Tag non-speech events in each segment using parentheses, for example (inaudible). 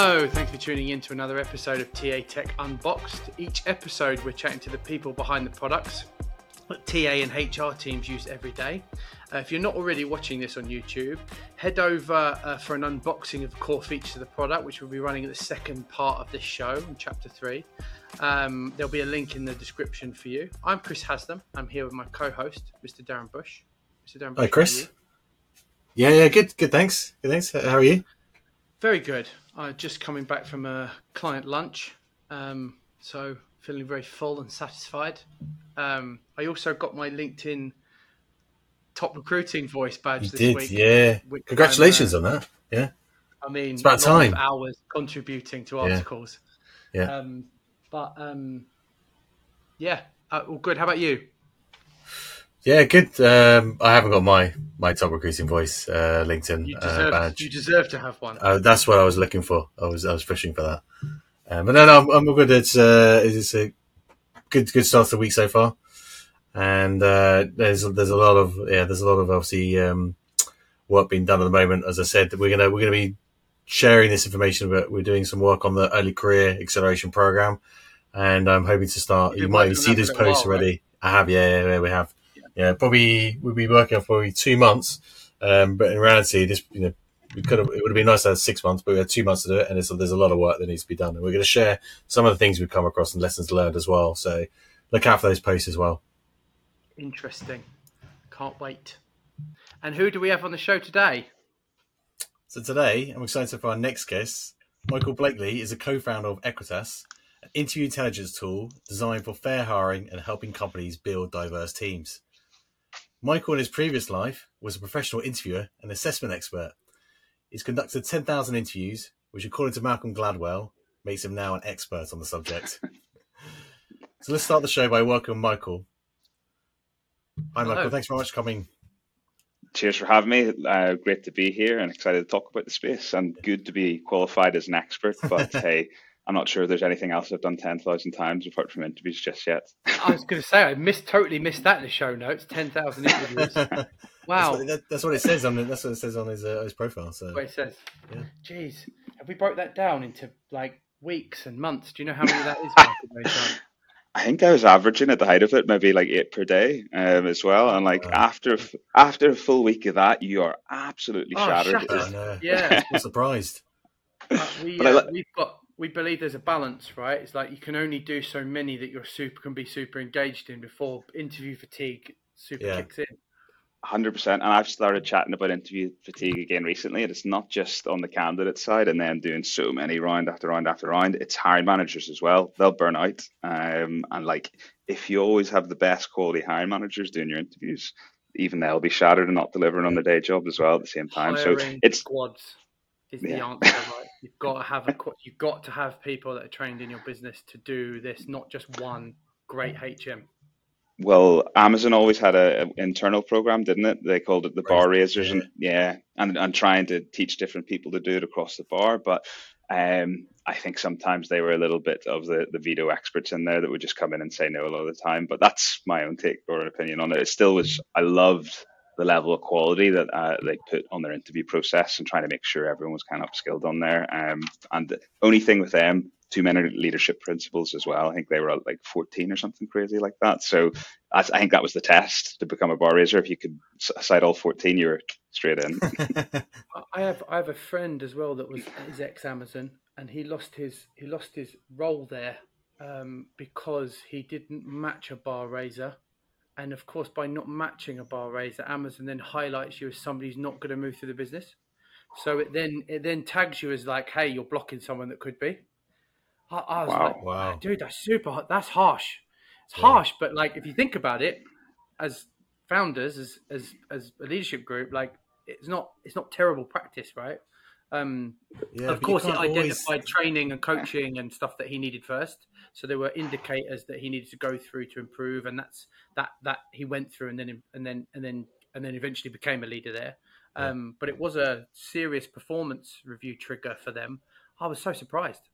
Hello, thanks for tuning in to another episode of TA Tech Unboxed. Each episode, we're chatting to the people behind the products that TA and HR teams use every day. Uh, if you're not already watching this on YouTube, head over uh, for an unboxing of core features of the product, which we'll be running at the second part of this show in chapter three. Um, there'll be a link in the description for you. I'm Chris Haslam. I'm here with my co-host, Mr. Darren Bush. Mr. Darren Bush. Hi, Chris. Yeah, yeah, good, good. Thanks. Good, thanks. How are you? Very good. Uh, just coming back from a client lunch, um, so feeling very full and satisfied. Um, I also got my LinkedIn top recruiting voice badge You this did, week. yeah. which Congratulations I'm, uh, on that. Yeah, I mean, It's about a lot of time. hours contributing to articles. Yeah. Um, but um, yeah, uh, all good. How about you? Yeah, good. Um, I haven't got my my top recruiting voice uh, LinkedIn You uh, badge. you deserve to have one. Uh, that's what I was looking for. I was I was pushing for that. Um, but no, no, I'm, I'm all good. It's uh, it's a good good start to the week so far, and uh, there's there's a lot of yeah there's a lot of obviously um, work being done at the moment. As I said, we're gonna we're gonna be sharing this information, but we're doing some work on the early career acceleration program, and I'm hoping to start. You've You might see on that those for a little posts right? already. I have, yeah, yeah, yeah, we have. Yeah. Probably we'll be working on probably two months, um, but in reality, this you know we could have it would have been nice to have six months, but we had two months to do it, and it's, there's a lot of work that needs to be done. And we're going to share some of the things we've come across and lessons learned as well. So look out for those posts as well. Interesting. Can't wait. And who do we have on the show today? So today, I'm excited for our next guest. Michael Blakely is a co-founder of Equitas, an interview intelligence tool designed for fair hiring and helping companies build diverse teams. Michael, in his previous life, was a professional interviewer and assessment expert. He's conducted 10,000 interviews, which, according to Malcolm Gladwell, makes him now an expert on the subject. (laughs) so let's start the show by welcoming Michael. Hi, Hello. Michael. Thanks very much for coming. Cheers for having me. Uh, great to be here and excited to talk about the space and good to be qualified as an expert. But (laughs) hey, I'm not sure there's anything else I've done 10,000 times apart from interviews just yet. I was going to say I missed totally missed that in the show notes. Ten thousand interviews. (laughs) Wow, That's what, that- that's what it says on the, that's what it says on his uh, his profile. So what it says. Yeah. Jeez, have we broke that down into like weeks and months? Do you know how many that is? Michael, by any chance? I think I was averaging at the height of it maybe like eight per day um, as well. And like Wow. after after a full week of that, you are absolutely Oh, shattered. shattered. And, Yeah, (laughs) I'm surprised. uh, we But uh, li- we've got we believe there's a balance, right? It's like you can only do so many that you're super can be super engaged in before interview fatigue super Yeah. kicks in. Hundred percent, and I've started chatting about interview fatigue again recently. And it's not just on the candidate side and then doing so many round after round after round. It's hiring managers as well. They'll burn out, um, and like if you always have the best quality hiring managers doing your interviews, even they'll be shattered and not delivering on the day job as well at the same time. So it's squads is the Yeah. answer, right? You've got to have a you've got to have people that are trained in your business to do this, not just one great HM. Well, Amazon always had a, a internal program, didn't it? They called it the bar raisers, yeah. and yeah, and and trying to teach different people to do it across the bar. But um, I think sometimes they were a little bit of the the veto experts in there that would just come in and say no a lot of the time. But that's my own take or opinion on it. It still was. I loved the level of quality that uh, they put on their interview process and trying to make sure everyone was kind of upskilled on there. Um, and the only thing with them, too many leadership principles as well. I think they were like 14 or something crazy like that. So I, I think that was the test to become a bar raiser. If you could s- cite all 14, you were straight in. (laughs) I- I have I have a friend as well that was his ex Amazon, and he lost his he lost his role there um, because he didn't match a bar raiser, and of course by not matching a bar raiser, Amazon then highlights you as somebody who's not going to move through the business. So it then it then tags you as like, hey, you're blocking someone that could be. I, I was Wow. like, Wow. dude, that's super. That's harsh. It's Yeah. harsh, but like if you think about it, as founders, as as as a leadership group, like it's not it's not terrible practice, right? Um, Yeah, of course, it can't always- identified training and coaching and stuff that he needed first. So there were indicators that he needed to go through to improve, and that's that that he went through, and then and then and then and then eventually became a leader there. Yeah. Um, but it was a serious performance review trigger for them. I was so surprised.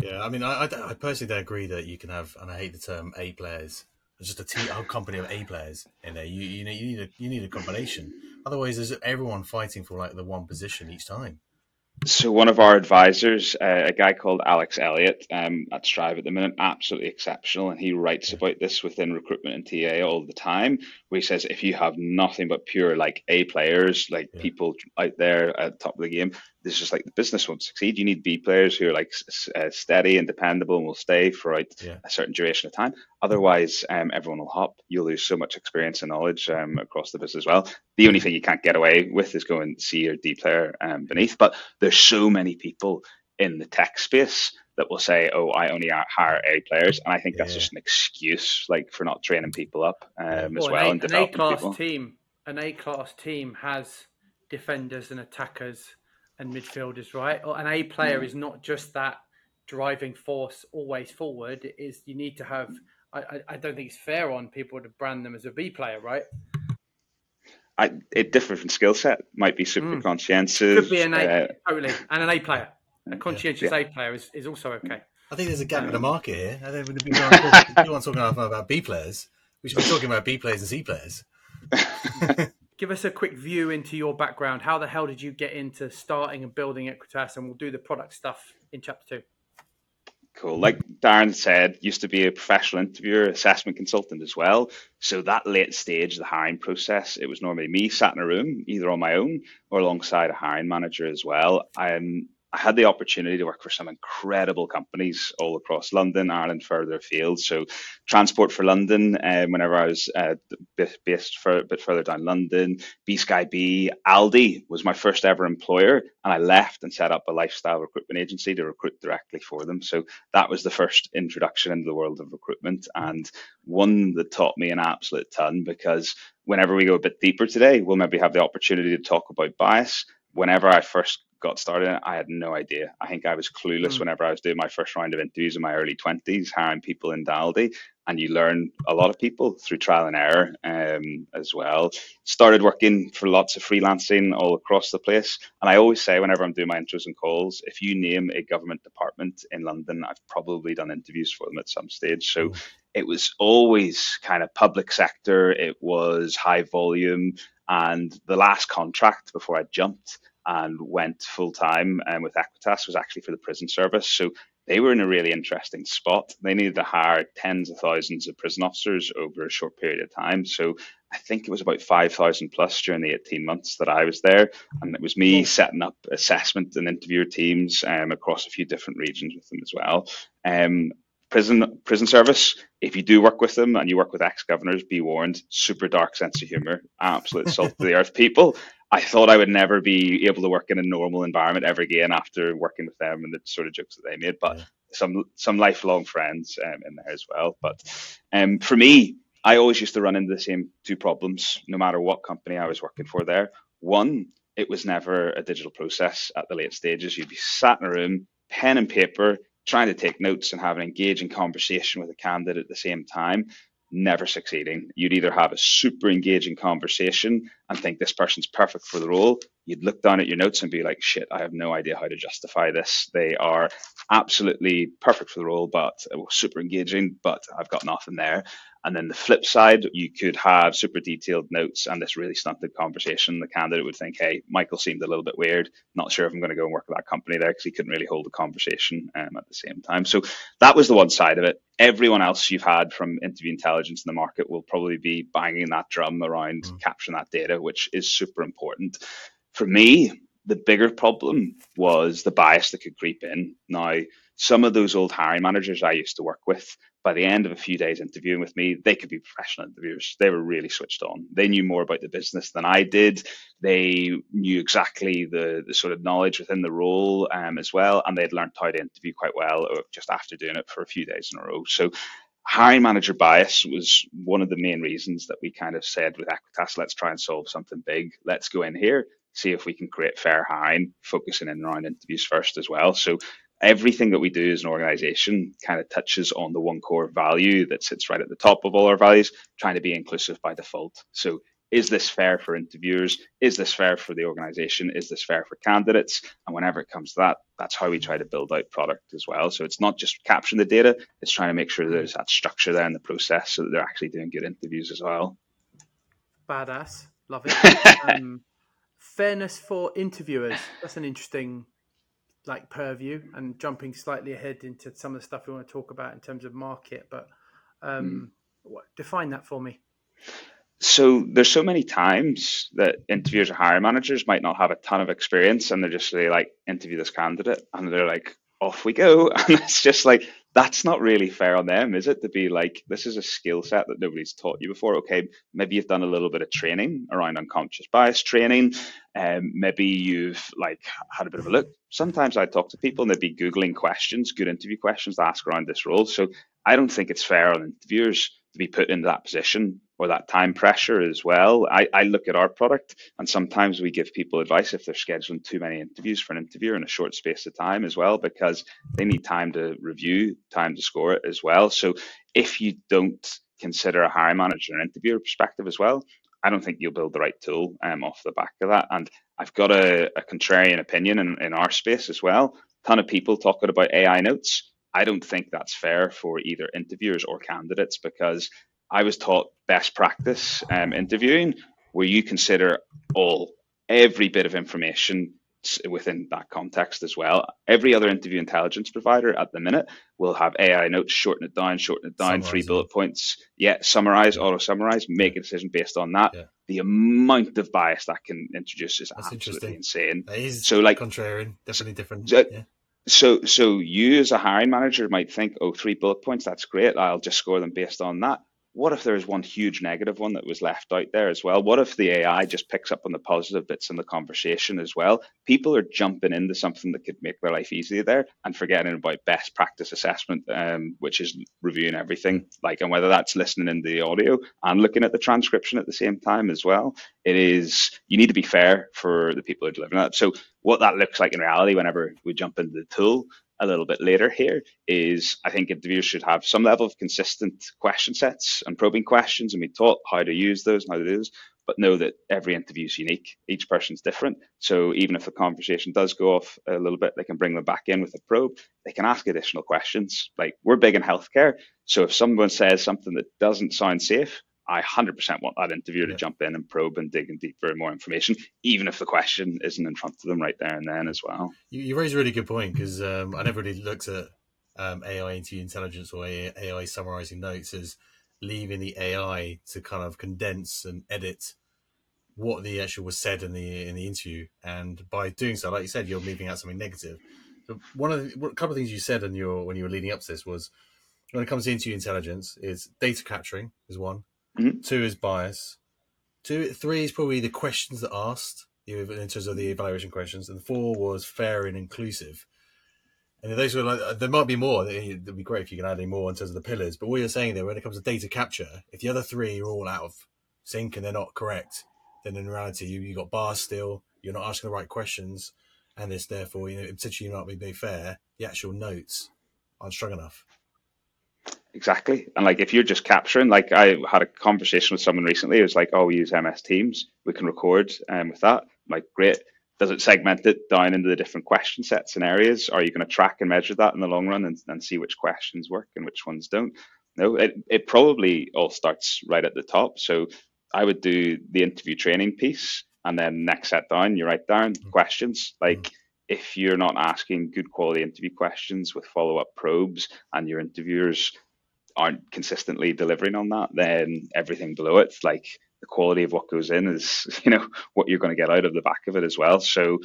Yeah, I mean, I, I, I personally don't agree that you can have, and I hate the term A players. It's just a team, a company of A players in there. You you need you need a you need a combination. Otherwise, there's everyone fighting for like the one position each time. So one of our advisors, uh, a guy called Alex Elliott um, at Strive at the minute, absolutely exceptional, and he writes about this within recruitment and TA all the time. Where he says if you have nothing but pure like A players, like yeah. people out there at the top of the game, this is just like the business won't succeed. You need B players who are like uh, steady and dependable and will stay for yeah. a certain duration of time. Otherwise, um, everyone will hop. You'll lose so much experience and knowledge um, across the business as well. The only thing you can't get away with is going C or D player um, beneath. But there's so many people in the tech space that will say, "Oh, I only hire A players," and I think that's yeah. just an excuse, like for not training people up um, as well, and developing an A-class people. team, an A-class team has defenders and attackers and midfielders, right? An A player yeah. is not just that driving force always forward. It is you need to have I, I don't think it's fair on people to brand them as a B player, right? I, it differs from skill set. Might be super mm. conscientious. Could be an A, uh, totally, and an A player. A conscientious yeah. A player is, is also okay. I think there's a gap um, in the market here. I think people aren't talking, talking about B players. We should be talking about B players and C players. (laughs) (laughs) Give us a quick view into your background. How the hell did you get into starting and building Equitas? And we'll do the product stuff in chapter two. Cool. Like Darren said, used to be a professional interviewer, assessment consultant as well. So that late stage, the hiring process, it was normally me sat in a room, either on my own or alongside a hiring manager as well. I'm I had the opportunity to work for some incredible companies all across London, Ireland, further afield. So, Transport for London, um, whenever I was uh, based for a bit further down London, B Sky B, Aldi was my first ever employer. And I left and set up a lifestyle recruitment agency to recruit directly for them. So, that was the first introduction into the world of recruitment and one that taught me an absolute ton because whenever we go a bit deeper today, we'll maybe have the opportunity to talk about bias whenever I first got started, I had no idea. I think I was clueless mm. whenever I was doing my first round of interviews in my early 20s, hiring people in Aldi. And you learn a lot of people through trial and error um, as well. Started working for lots of freelancing all across the place. And I always say, whenever I'm doing my intros and calls, if you name a government department in London, I've probably done interviews for them at some stage. So mm. it was always kind of public sector, it was high volume. And the last contract before I jumped, and went full time um, with Equitas was actually for the prison service. So they were in a really interesting spot. They needed to hire tens of thousands of prison officers over a short period of time. So I think it was about 5,000 plus during the 18 months that I was there. And it was me setting up assessment and interviewer teams um, across a few different regions with them as well. Um, prison prison service if you do work with them and you work with ex-governors be warned super dark sense of humor absolute salt of the earth people I thought I would never be able to work in a normal environment ever again after working with them and the sort of jokes that they made. But yeah. some some lifelong friends um, in there as well. But um, for me, I always used to run into the same two problems, no matter what company I was working for. There, one, it was never a digital process at the late stages. You'd be sat in a room, pen and paper, trying to take notes and have an engaging conversation with a candidate at the same time never succeeding. You'd either have a super engaging conversation and think this person's perfect for the role. You'd look down at your notes and be like, shit, I have no idea how to justify this. They are absolutely perfect for the role, but super engaging, but I've got nothing there. And then the flip side, you could have super detailed notes and this really stunted conversation. The candidate would think, hey, Michael seemed a little bit weird. Not sure if I'm going to go and work at that company there because he couldn't really hold a conversation um, at the same time. So that was the one side of it. Everyone else you've had from interview intelligence in the market will probably be banging that drum around mm. capturing that data, which is super important. For me, the bigger problem was the bias that could creep in. Now, some of those old hiring managers I used to work with, by the end of a few days interviewing with me, they could be professional interviewers. They were really switched on. They knew more about the business than I did. They knew exactly the, the sort of knowledge within the role um, as well, and they'd learned how to interview quite well uh, just after doing it for a few days in a row. So hiring manager bias was one of the main reasons that we kind of said with Equitas, let's try and solve something big. Let's go in here, see if we can create fair hiring, focusing in around interviews first as well. So everything that we do as an organization kind of touches on the one core value that sits right at the top of all our values, trying to be inclusive by default. So is this fair for interviewers? Is this fair for the organization? Is this fair for candidates? And whenever it comes to that, that's how we try to build out product as well. So it's not just capturing the data, it's trying to make sure there's that structure there in the process so that they're actually doing good interviews as well. Badass. Love it. (laughs) um, fairness for interviewers. (laughs) That's an interesting like purview and jumping slightly ahead into some of the stuff we want to talk about in terms of market. But um, mm. what, define that for me. So there's so many times that interviewers or hiring managers might not have a ton of experience, and they're just really like interview this candidate, and they're like, off we go, (laughs) and it's just like that's not really fair on them, is it? To be like, this is a skill set that nobody's taught you before. Okay, maybe you've done a little bit of training around unconscious bias training. Um, maybe you've like had a bit of a look. Sometimes I talk to people and they'd be googling questions, good interview questions to ask around this role. So I don't think it's fair on interviewers to be put into that position or that time pressure as well. I, I look at our product and sometimes we give people advice if they're scheduling too many interviews for an interviewer in a short space of time as well, because they need time to review, time to score it as well. So if you don't consider a hiring manager and interviewer perspective as well, I don't think you'll build the right tool um, off the back of that. And I've got a, a contrarian opinion in, in our space as well. A ton of people talking about AI notes. I don't think that's fair for either interviewers or candidates because I was taught best practice um, interviewing, where you consider all every bit of information within that context as well. Every other interview intelligence provider at the minute will have AI notes, shorten it down, shorten it down, three bullet points. Yeah, summarize, auto summarize, make a decision based on that. Yeah. The amount of bias that can introduce is That's absolutely insane. so, like, contrarian, definitely different. So, yeah. So, so you as a hiring manager might think, oh, three bullet points, that's great. I'll just score them based on that what if there's one huge negative one that was left out there as well? What if the AI just picks up on the positive bits in the conversation as well? People are jumping into something that could make their life easier there and forgetting about best practice assessment, um, which is reviewing everything, like, and whether that's listening in the audio and looking at the transcription at the same time as well. It is, you need to be fair for the people who are delivering that. So, what that looks like in reality, whenever we jump into the tool, a little bit later here is I think interviewers should have some level of consistent question sets and probing questions, and be taught how to use those and how to do those, but know that every interview is unique. Each person's different. So even if the conversation does go off a little bit, they can bring them back in with a probe. They can ask additional questions. Like we're big in healthcare. So if someone says something that doesn't sound safe, I 100% want that interviewer yeah. to jump in and probe and dig in deeper and more information, even if the question isn't in front of them right there and then as well. You, you raise a really good point because um, I never really looked at um, AI interview intelligence or AI summarizing notes as leaving the AI to kind of condense and edit what the actual was said in the in the interview, and by doing so, like you said, you're leaving out something negative. So one of the, a couple of things you said in your when you were leading up to this was when it comes to interview intelligence, is data capturing is one Mm-hmm. Two is bias. Two, three is probably the questions that asked in terms of the evaluation questions, and four was fair and inclusive. And those were like there might be more. It'd be great if you can add any more in terms of the pillars. But what you're saying there, when it comes to data capture, if the other three are all out of sync and they're not correct, then in reality you you got bars still. You're not asking the right questions, and it's therefore you know potentially not being fair. The actual notes aren't strong enough. Exactly. And like if you're just capturing, like I had a conversation with someone recently, it was like, oh, we use MS Teams, we can record um, with that. I'm like, great. Does it segment it down into the different question sets and areas? Are you going to track and measure that in the long run and, and see which questions work and which ones don't? No, it, it probably all starts right at the top. So I would do the interview training piece and then next set down, you write down mm-hmm. questions. Like mm-hmm. if you're not asking good quality interview questions with follow up probes and your interviewers aren't consistently delivering on that, then everything below it, like the quality of what goes in, is (laughs) you know what you're going to get out of the back of it as well. So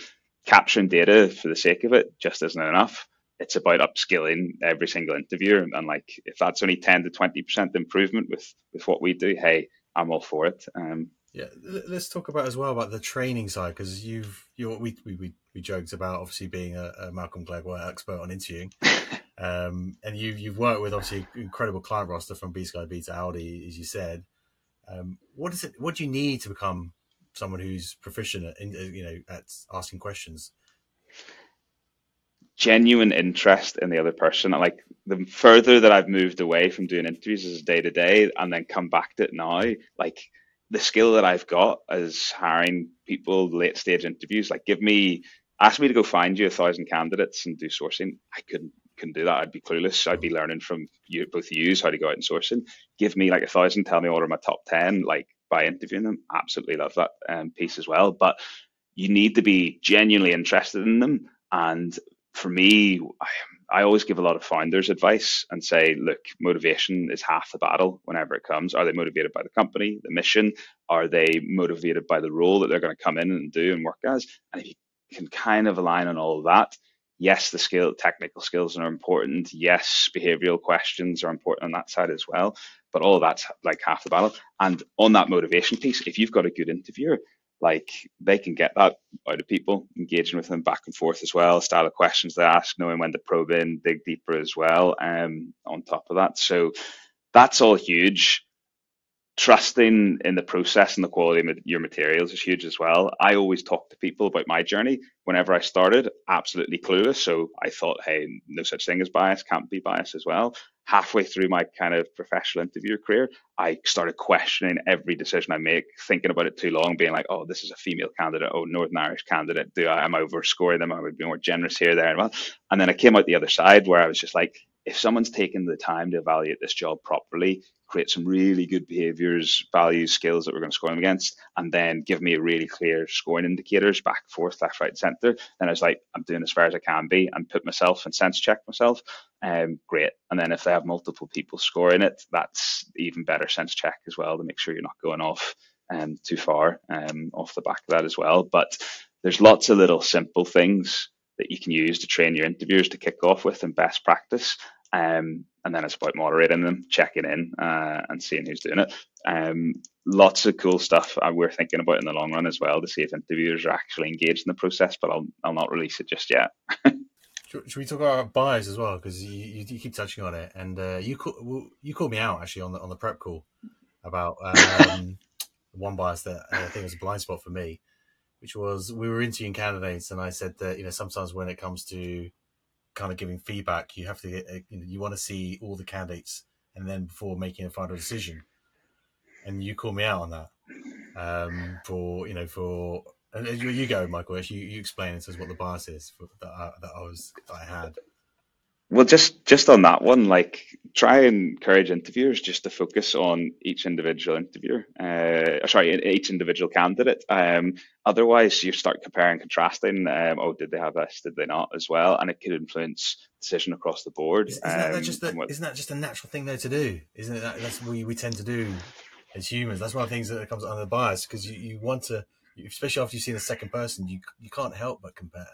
capturing data for the sake of it just isn't enough. It's about upskilling every single interviewer, and, and like if that's only ten to twenty percent improvement with with what we do, hey, I'm all for it. Um, yeah, let's talk about as well about the training side because you've you we we we joked about obviously being a, a Malcolm Gladwell expert on interviewing. (laughs) Um, and you, you've worked with obviously incredible client roster from B Sky B to Aldi, as you said. Um, what is it? What do you need to become someone who's proficient at, you know, at asking questions? Genuine interest in the other person. Like the further that I've moved away from doing interviews as day to day, and then come back to it now, like the skill that I've got as hiring people late stage interviews, like give me ask me to go find you a thousand candidates and do sourcing. I couldn't can do that, I'd be clueless. I'd be mm. learning from you, both you, how to go out and sourcing. Give me like a thousand, tell me what are my top 10, like by interviewing them. Absolutely love that um, piece as well. But you need to be genuinely interested in them and for me, I, I always give a lot of founders advice and say, look, motivation is half the battle whenever it comes. Are they motivated by the company, the mission? Are they motivated by the role that they're going to come in and do and work as? And if you can kind of align on all of that, yes, the skill, technical skills are important. Yes, behavioral questions are important on that side as well. But all that's like half the battle. And on that motivation piece, if you've got a good interviewer, like they can get that out of people, engaging with them back and forth as well, style of questions they ask, knowing when to probe in, dig deeper as well. Um, on top of that, so that's all huge trusting in the process and the quality of your materials is huge as well. I always talk to people about my journey. Whenever I started, absolutely clueless. So I thought, hey, no such thing as bias, can't be bias as well. Halfway through my kind of professional interview career, I started questioning every decision I make, thinking about it too long, being like, oh, this is a female candidate, oh, Northern Irish candidate. Do I am I overscoring them? I would be more generous here, there, and well. And then I came out the other side where I was just like, if someone's taken the time to evaluate this job properly, create some really good behaviors, values, skills that we're going to score them against, and then give me a really clear scoring indicators back, forth, left, right, center, then I was like, I'm doing as far as I can be and put myself and sense check myself. Um, great. And then if they have multiple people scoring it, that's even better sense check as well to make sure you're not going off um, too far um, off the back of that as well. But there's lots of little simple things that you can use to train your interviewers to kick off with and best practice. Um, and then it's about moderating them, checking in, uh, and seeing who's doing it. Um, lots of cool stuff we're thinking about in the long run as well to see if interviewers are actually engaged in the process. But I'll I'll not release it just yet. (laughs) should, we talk about bias as well? Because you, you, you, keep touching on it, and uh, you call, you called me out actually on the on the prep call about um, (coughs) one bias that I think was a blind spot for me which was we were interviewing candidates, and I said that you know sometimes when it comes to kind of giving feedback, you have to get, you know you want to see all the candidates, and then before making a final decision. And you call me out on that um, for you know for and you, you go, Michael. You you explain it as what the bias is for, that I, that I was that I had. Well, just just on that one, like try and encourage interviewers just to focus on each individual interviewer. Uh, sorry, each individual candidate. Um, otherwise, you start comparing, contrasting. Um, oh, did they have this? Did they not? As well, and it could influence decision across the board. Isn't, um, that just a, what, isn't that just a natural thing though to do? Isn't it? That, that's what we, we tend to do as humans. That's one of the things that comes under the bias because you, you want to, especially after you've seen the second person, you you can't help but compare.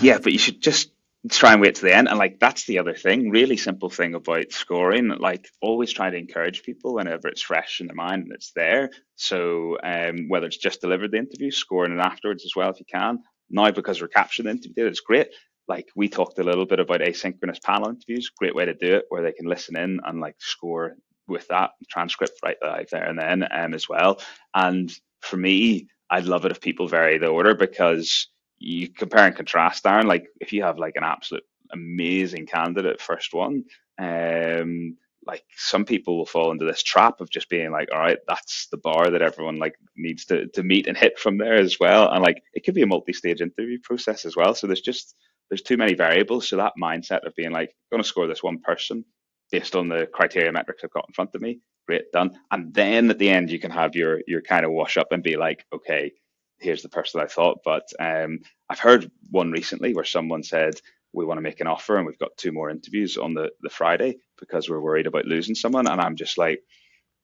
Yeah, but you should just try and wait to the end. And like that's the other thing, really simple thing about scoring. Like always try to encourage people whenever it's fresh in their mind and it's there. So um, whether it's just delivered the interview, scoring it afterwards as well if you can. Now because we're capturing the interview, it's great. Like we talked a little bit about asynchronous panel interviews, great way to do it where they can listen in and like score with that transcript right there and then um, as well. And for me, I'd love it if people vary the order because you compare and contrast, Darren. Like if you have like an absolute amazing candidate first one, um, like some people will fall into this trap of just being like, all right, that's the bar that everyone like needs to to meet and hit from there as well. And like it could be a multi-stage interview process as well. So there's just there's too many variables. So that mindset of being like, gonna score this one person based on the criteria metrics I've got in front of me, great, done. And then at the end you can have your your kind of wash up and be like, okay, here's the person I thought. But um, I've heard one recently where someone said, we want to make an offer and we've got two more interviews on the, the Friday because we're worried about losing someone. And I'm just like,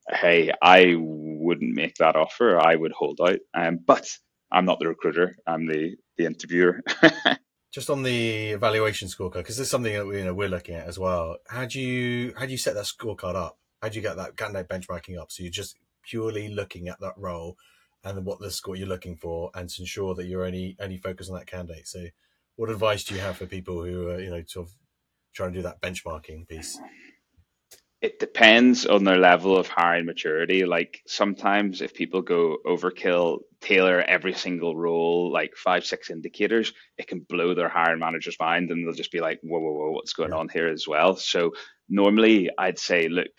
hey, I wouldn't make that offer. I would hold out. Um, but I'm not the recruiter. I'm the, the interviewer. (laughs) just on the evaluation scorecard, because there's something that we, you know, we're looking at as well. How do you how do you set that scorecard up? How do you get that get that benchmarking up? So you're just purely looking at that role and what the score you're looking for, and to ensure that you're only only focused on that candidate. So, what advice do you have for people who are you know sort of trying to do that benchmarking piece? It depends on their level of hiring maturity. Like sometimes, if people go overkill, tailor every single role, like five, six indicators, it can blow their hiring manager's mind, and they'll just be like, "Whoa, whoa, whoa, what's going on here?" As well. So normally, I'd say, look,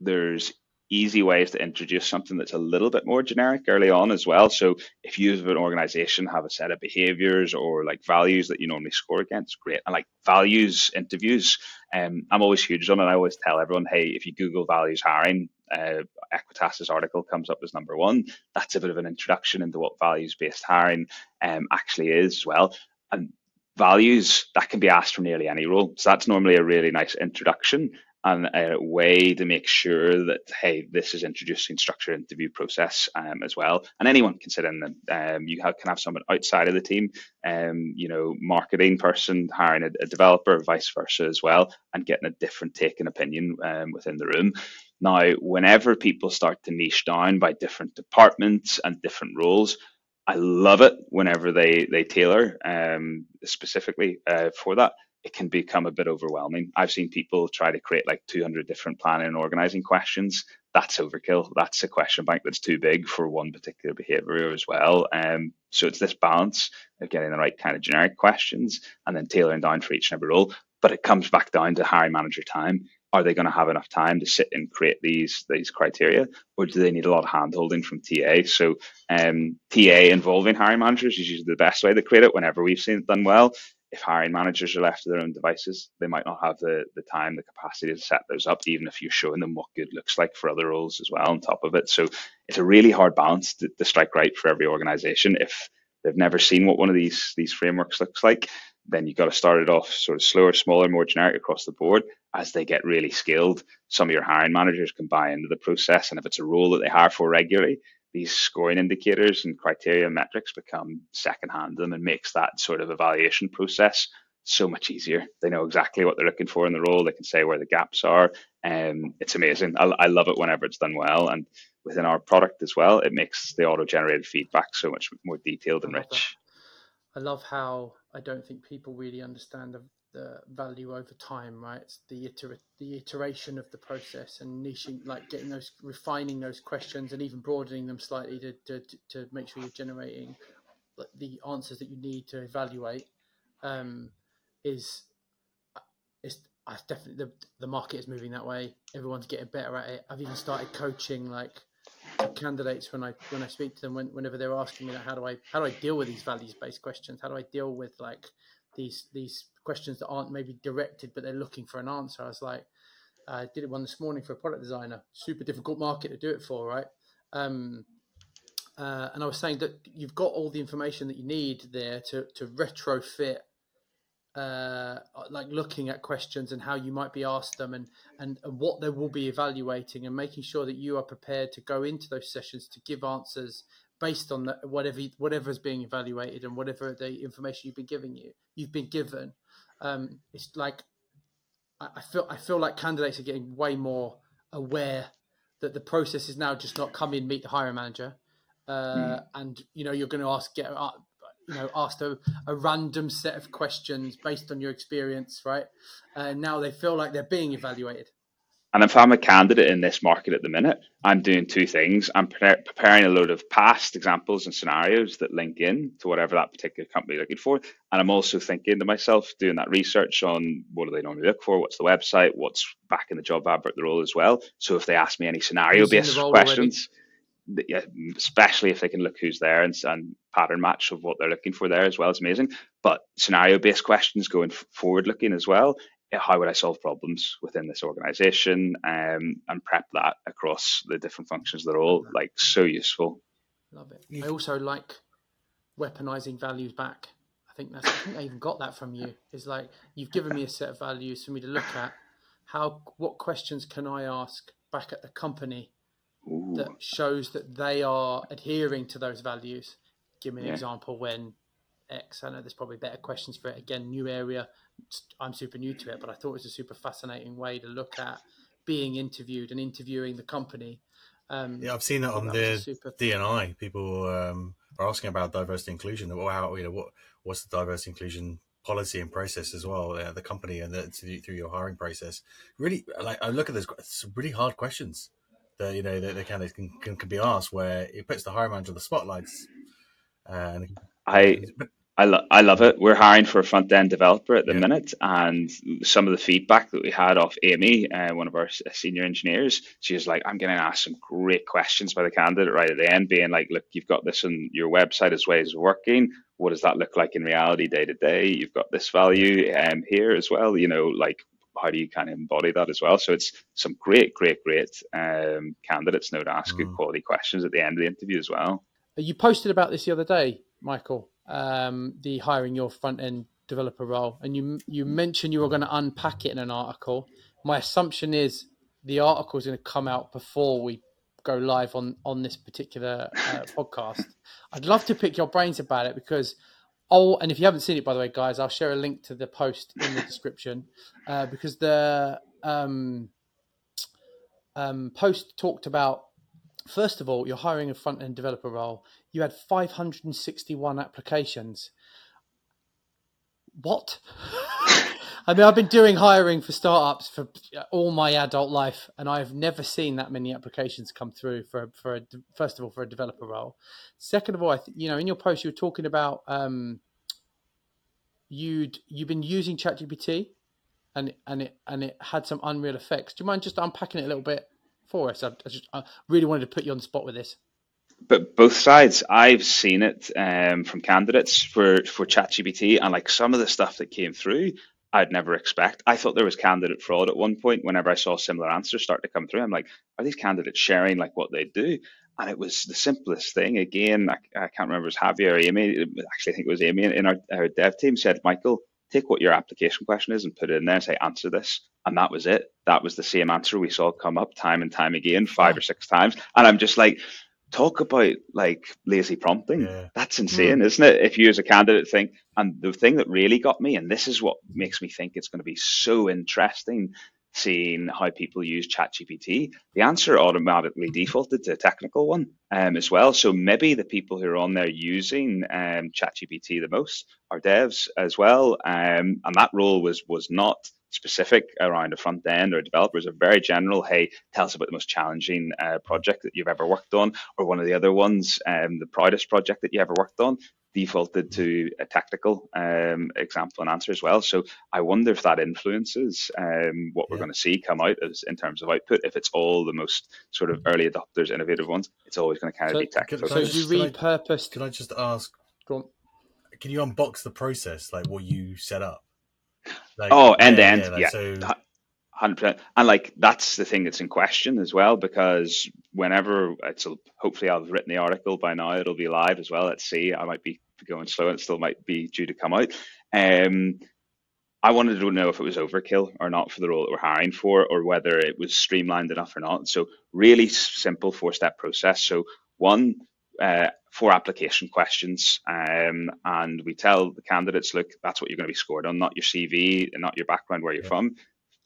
there's easy ways to introduce something that's a little bit more generic early on as well. So if you as an organization have a set of behaviors or like values that you normally score against, great. And like values interviews, um, I'm always huge on it. I always tell everyone, hey, if you Google values hiring, uh, Equitas's article comes up as number one. That's a bit of an introduction into what values based hiring um, actually is as well. And values that can be asked for nearly any role. So that's normally a really nice introduction and a way to make sure that hey, this is introducing structured interview process um, as well, and anyone can sit in. And um, you have, can have someone outside of the team, um, you know, marketing person hiring a, a, developer, vice versa as well, and getting a different take and opinion um, within the room. Now, whenever people start to niche down by different departments and different roles, I love it whenever they they tailor um, specifically uh, for that it can become a bit overwhelming. I've seen people try to create like 200 different planning and organizing questions. That's overkill. That's a question bank that's too big for one particular behavior as well. Um, so it's this balance of getting the right kind of generic questions and then tailoring down for each and every role. But it comes back down to hiring manager time. Are they going to have enough time to sit and create these these criteria, or do they need a lot of handholding from TA? So um, TA involving hiring managers is usually the best way to create it. Whenever we've seen it done well, if hiring managers are left to their own devices, they might not have the, the time, the capacity to set those up, even if you're showing them what good looks like for other roles as well on top of it. So it's a really hard balance to, to strike right for every organization. If they've never seen what one of these these frameworks looks like, then you've got to start it off sort of slower, smaller, more generic across the board. As they get really skilled, some of your hiring managers can buy into the process. And if it's a role that they hire for regularly, these scoring indicators and criteria metrics become secondhand to them and makes that sort of evaluation process so much easier. They know exactly what they're looking for in the role. They can say where the gaps are. Um, it's amazing. I, I love it whenever it's done well. And within our product as well, it makes the auto generated feedback so much more detailed and rich. I love how I don't think people really understand the the value over time, right? It's the iter- the iteration of the process and niching, like getting those, refining those questions and even broadening them slightly to, to, to make sure you're generating the answers that you need to evaluate um, is is I definitely the, the market is moving that way. Everyone's getting better at it. I've even started coaching like candidates when I when I speak to them when, whenever they're asking me like, how do I how do I deal with these values based questions? How do I deal with like these these questions that aren't maybe directed, but they're looking for an answer. I was like, I did it one this morning for a product designer. Super difficult market to do it for, right? Um, uh, and I was saying that you've got all the information that you need there to to retrofit, uh, like looking at questions and how you might be asked them, and, and and what they will be evaluating, and making sure that you are prepared to go into those sessions to give answers based on the, whatever whatever is being evaluated and whatever the information you've been giving you you've been given um, it's like I feel I feel like candidates are getting way more aware that the process is now just not come in, meet the hiring manager, uh, mm. and you know you're going to ask get uh, you know asked a, a random set of questions based on your experience, right? And now they feel like they're being evaluated. And if I'm a candidate in this market at the minute, I'm doing two things. I'm pre- preparing a load of past examples and scenarios that link in to whatever that particular company is looking for. And I'm also thinking to myself, doing that research on what do they normally look for? What's the website? What's back in the job advert, the role as well. So if they ask me any scenario based questions, yeah, especially if they can look who's there and, and pattern match of what they're looking for there as well is amazing. But scenario based questions going forward looking as well how would I solve problems within this organization um, and prep that across the different functions that are all like so useful. Love it. I also like weaponizing values back. I think that's I think I even got that from you. It's like you've given me a set of values for me to look at. How what questions can I ask back at the company Ooh. that shows that they are adhering to those values? Give me an yeah. example when X. I know there's probably better questions for it. Again, new area. I'm super new to it, but I thought it was a super fascinating way to look at being interviewed and interviewing the company. Um, yeah, I've seen that on the super... DNI. People um, are asking about diversity inclusion. How you know what what's the diversity inclusion policy and process as well, uh, the company and the, through your hiring process. Really, like I look at those, it's really hard questions that you know that they kind of can, can, can be asked where it puts the hiring manager on the spotlights. And I I, lo- I love it. We're hiring for a front end developer at the yeah. minute, and some of the feedback that we had off Amy, uh, one of our senior engineers, she was like, "I'm getting asked some great questions by the candidate right at the end, being like, look, you've got this on your website as ways of working. What does that look like in reality, day to day? You've got this value um, here as well. You know, like how do you kind of embody that as well? So it's some great, great, great um, candidates know to ask mm. good quality questions at the end of the interview as well. You posted about this the other day, Michael um, the hiring your front end developer role, and you you mentioned you were going to unpack it in an article. My assumption is the article is going to come out before we go live on on this particular uh, (laughs) podcast. I'd love to pick your brains about it because oh, and if you haven't seen it by the way, guys, I'll share a link to the post in the description uh, because the um, um, post talked about first of all, you're hiring a front end developer role. You had 561 applications. What? (laughs) I mean, I've been doing hiring for startups for all my adult life, and I've never seen that many applications come through for for a, first of all for a developer role. Second of all, I th- you know, in your post you were talking about um, you'd you've been using ChatGPT, and and it and it had some unreal effects. Do you mind just unpacking it a little bit for us? I, I just I really wanted to put you on the spot with this but both sides i've seen it um, from candidates for for chatgpt and like some of the stuff that came through I'd never expect. I thought there was candidate fraud at one point. Whenever I saw similar answers start to come through, I'm like, are these candidates sharing like what they do? And it was the simplest thing. Again, I, I can't remember it was Javier or Amy. Actually, I think it was Amy in our, our dev team said, Michael, take what your application question is and put it in there and say, answer this. And that was it. That was the same answer we saw come up time and time again, five or six times. And I'm just like, talk about like lazy prompting. Yeah. That's insane, mm. isn't it? If you as a candidate think, and the thing that really got me, and this is what makes me think it's going to be so interesting seeing how people use ChatGPT, the answer automatically defaulted to a technical one um, as well. So maybe the people who are on there using um, ChatGPT the most are devs as well, um, and that role was was not specific around a front end or developers are very general. Hey, tell us about the most challenging uh, project that you've ever worked on, or one of the other ones, um, the proudest project that you ever worked on. Defaulted to a technical um, example and answer as well. So I wonder if that influences um, what we're going to see come out as in terms of output. If it's all the most sort of early adopters, innovative ones, it's always going to kind of so, be technical. So you repurposed. Can I just ask? Can you unbox the process, like what you set up? Like, oh, end to end, yeah. yeah. So... Hundred percent, and like that's the thing that's in question as well, because whenever it's hopefully I've written the article by now, it'll be live as well. Let's see, I might be going slow, it still might be due to come out. Um, I wanted to know if it was overkill or not for the role that we're hiring for, or whether it was streamlined enough or not. So really simple four step process. So one, uh, four application questions, um, and we tell the candidates, look, that's what you're going to be scored on, not your CV and not your background, where you're yeah. from.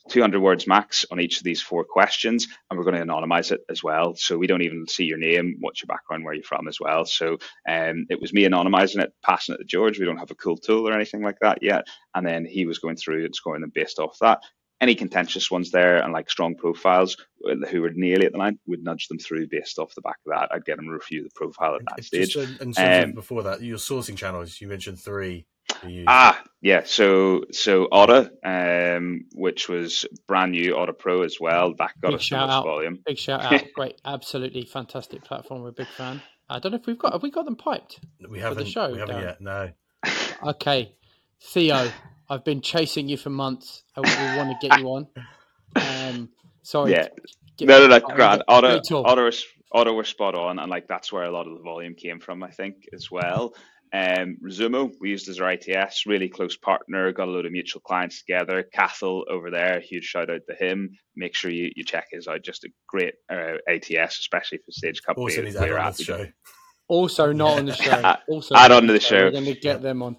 200 words max on each of these four questions, and we're going to anonymize it as well. So we don't even see your name, what's your background, where you're from as well. So um, it was me anonymizing it, passing it to George. We don't have a cool tool or anything like that yet. And then he was going through and scoring them based off that any contentious ones there and like strong profiles uh, who were nearly at the line would nudge them through based off the back of that. I'd get them to review the profile at that stage. and um, before that, your sourcing channels, you mentioned three. Ah, yeah. So so Otta, um, which was brand new Otta Pro as well. That got big us shout out. volume. Big shout out! (laughs) Great, absolutely fantastic platform. We're a big fan. I don't know if we've got have we got them piped. We haven't. the show, we haven't yet. No. okay, Theo. I've been chasing you for months. I we want to get you on. Um, sorry. Yeah. no, no, no, Grant. Otta, Otta, was, Otta were spot on, and like that's where a lot of the volume came from, I think, as well. Um, Rezoomo, we used as our ATS, really close partner, got a load of mutual clients together. Cathal over there, huge shout out to him. Make sure you, you check his out. Just a great uh, ATS, especially for Stage Company. Also, he's on the show. Also, not on the (laughs) show. Also, add on to the show. We're going to get them on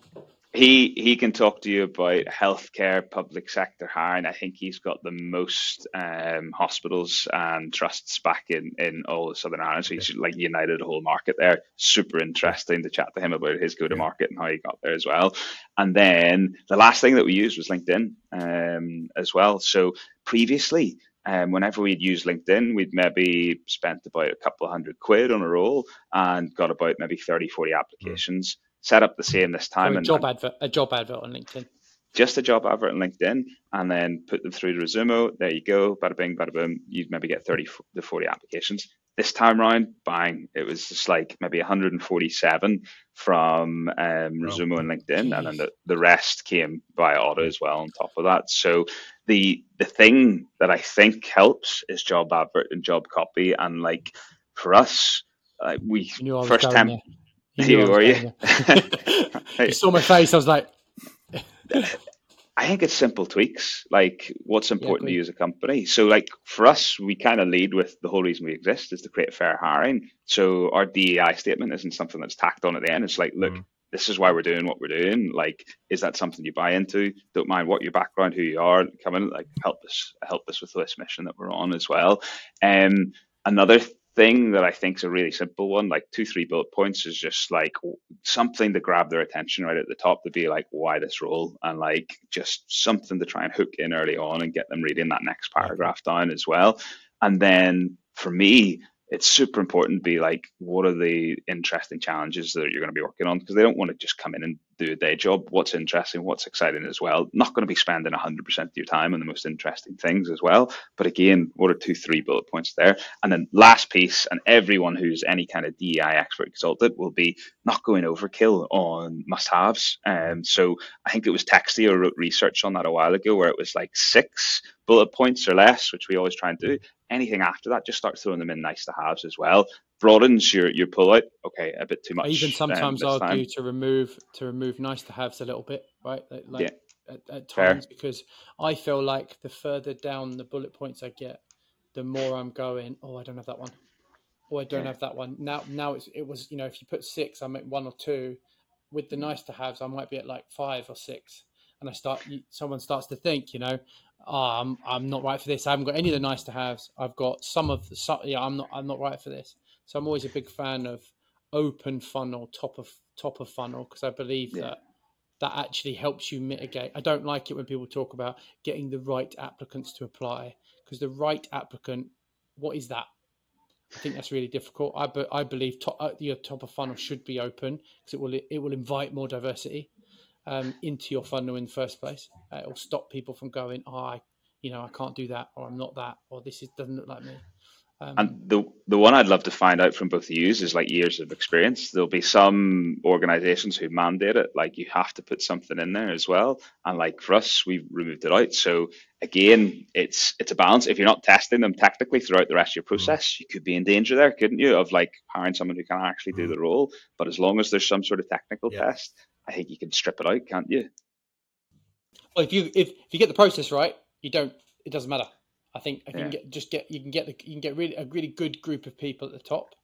he he can talk to you about healthcare, public sector hiring. I think he's got the most um, hospitals and trusts back in in all of Southern Ireland. So he's like united the whole market there. Super interesting to chat to him about his go to market and how he got there as well. And then the last thing that we used was LinkedIn um, as well. So previously. Um, whenever we'd use LinkedIn, we'd maybe spent about a couple of hundred quid on a role and got about maybe 30, 40 applications. Mm set up the same this time. a and, job advert, a job advert on LinkedIn. Just a job advert on LinkedIn, and then put them through to Rezoomo. There you go, bada bing, bada boom. You'd maybe get thirty to forty applications. This time around, bang! It was just like maybe 147 from um, Rezoomo oh, and LinkedIn, geez. and then the, the rest came by Otta as well on top of that. So the the thing that I think helps is job advert and job copy, and like for us, uh, we first time. You, you were you? (laughs) (laughs) you saw my face. I was like, I think it's simple tweaks, like what's important yeah, to you as a company. So, like for us, we kind of lead with the whole reason we exist is to create fair hiring. So, our DEI statement isn't something that's tacked on at the end. It's like, look, mm. this is why we're doing what we're doing. Like, is that something you buy into? Don't mind what your background, who you are, come in, like help us, help us with this mission that we're on as well. Um, another thing that I think is a really simple one, like two, three bullet points, is just like something to grab their attention right at the top to be like, why this role? And like just something to try and hook in early on and get them reading that next paragraph down as well. And then for me, it's super important to be like, what are the interesting challenges that you're going to be working on? Because they don't want to just come in and do a day job. What's interesting, what's exciting as well. Not going to be spending 100% of your time on the most interesting things as well. But again, what are two, three bullet points there? And then last piece, and everyone who's any kind of DEI expert consultant will be not going overkill on must haves. Um, so I think it was Textio wrote research on that a while ago where it was like six bullet points or less, which we always try and do. Anything after that, just start throwing them in nice to haves as well. Broadens your your pull out. Okay, a bit too much. I even sometimes um, argue time. to remove to remove nice to haves a little bit, right? Like, yeah. At, at, times Fair. because I feel like the further down the bullet points I get, the more I'm going. Oh, I don't have that one. Oh, I don't yeah. have that one. Now, now it's it was you know if you put six, I'm at one or two. With the nice to haves, I might be at like five or six, and I start. Someone starts to think, you know, oh, I'm I'm not right for this. I haven't got any of the nice to haves. I've got some of the some, yeah. I'm not I'm not right for this. So I'm always a big fan of open funnel, top of top of funnel, because I believe yeah. that that actually helps you mitigate. I don't like it when people talk about getting the right applicants to apply because the right applicant, what is that? I think that's really difficult. I, be, I believe top, uh, your top of funnel should be open because it will it will invite more diversity um, into your funnel in the first place. Uh, it will stop people from going, oh, I, you know, I can't do that, or I'm not that, or this is, doesn't look like me. Um, and the the one I'd love to find out from both of you is like years of experience. There'll be some organizations who mandate it, like you have to put something in there as well. And like for us, we've removed it out. So again, it's it's a balance. If you're not testing them technically throughout the rest of your mm-hmm. process, you could be in danger there, couldn't you? Of like hiring someone who can actually do mm-hmm. the role. But as long as there's some sort of technical yeah. test, I think you can strip it out, can't you? Well, if you if, if you get the process right, you don't. It doesn't matter. I think I can yeah. get just get you can get the, you can get really a really good group of people at the top,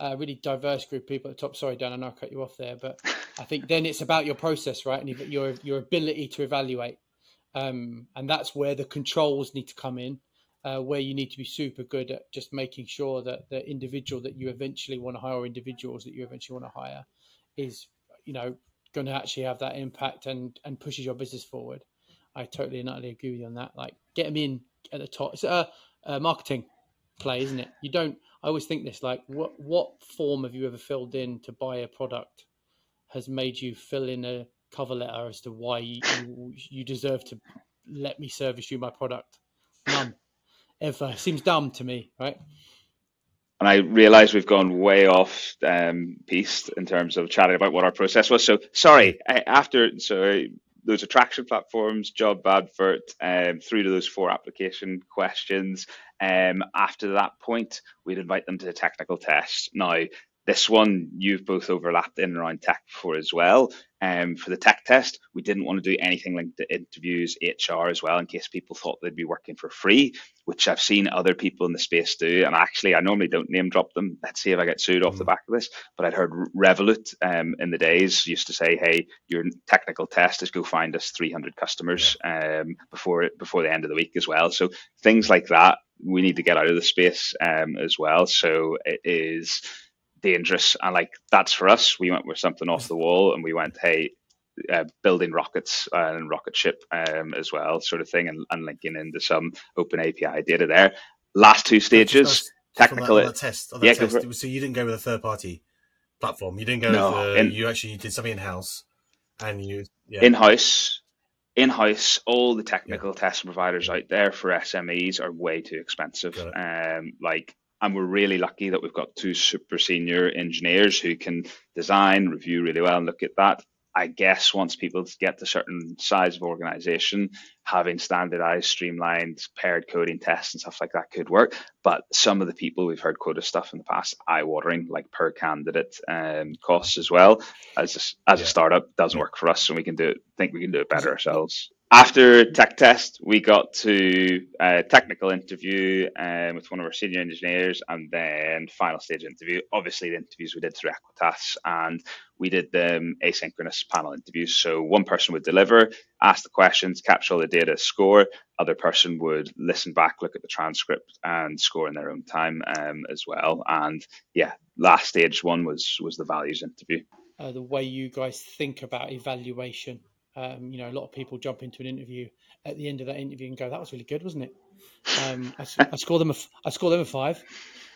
a really diverse group of people at the top. Sorry, Dan, I know I cut you off there, but I think then it's about your process, right, and your your ability to evaluate, um, and that's where the controls need to come in, uh, where you need to be super good at just making sure that the individual that you eventually want to hire, or individuals that you eventually want to hire, is you know going to actually have that impact and and pushes your business forward. I totally and utterly agree with you on that. Like get them in at the top. It's a, a marketing play, isn't it? You don't. I always think this: like, what what form have you ever filled in to buy a product has made you fill in a cover letter as to why you, you, deserve to let me service you my product? None ever. Seems dumb to me, right? and I realize we've gone way off um, piece in terms of chatting about what our process was. So sorry, after so those attraction platforms, job advert, um, through to those four application questions. Um, after that point, we'd invite them to technical test. Now, this one you've both overlapped in and around tech before as well. Um, for the tech test, we didn't want to do anything linked to interviews, HR as well, in case people thought they'd be working for free, which I've seen other people in the space do. And actually, I normally don't name drop them. Let's see if I get sued off mm. the back of this. But I'd heard Revolut um, in the days used to say, "Hey, your technical test is go find us 300 customers um, before before the end of the week as well." So things like that we need to get out of the space um, as well. So it is dangerous. And like that's for us. We went with something off the wall, and we went, hey, uh, building rockets and rocket ship um, as well, sort of thing, and, and, linking into some open API data there. Last two stages, technical on that, that test. Yeah, test. so you didn't go with a third party platform. You didn't go no, with the, in, you actually did something in house, and you yeah. in house. In house, all the technical yeah. testing providers out there for SMEs are way too expensive. Um, like and we're really lucky that we've got two super senior engineers who can design, review really well, and look at that. I guess once people get to certain size of organization, having standardized, streamlined, paired coding tests and stuff like that could work. But some of the people we've heard quoted stuff in the past, eye watering, like per candidate um, costs as well. As a, as yeah. a startup, doesn't work for us, and we can do it. Think we can do it better ourselves after tech test, we got to a technical interview um, with one of our senior engineers, and then final stage interview. Obviously, the interviews we did through Equitas, and we did them asynchronous panel interviews. So one person would deliver, ask the questions, capture all the data, score. Other person would listen back, look at the transcript, and score in their own time um, as well. And yeah, last stage one was was the values interview. Uh, the way you guys think about evaluation um, you know, a lot of people jump into an interview at the end of that interview and go, "That was really good, wasn't it?" Um, I, I score them a, I score them a five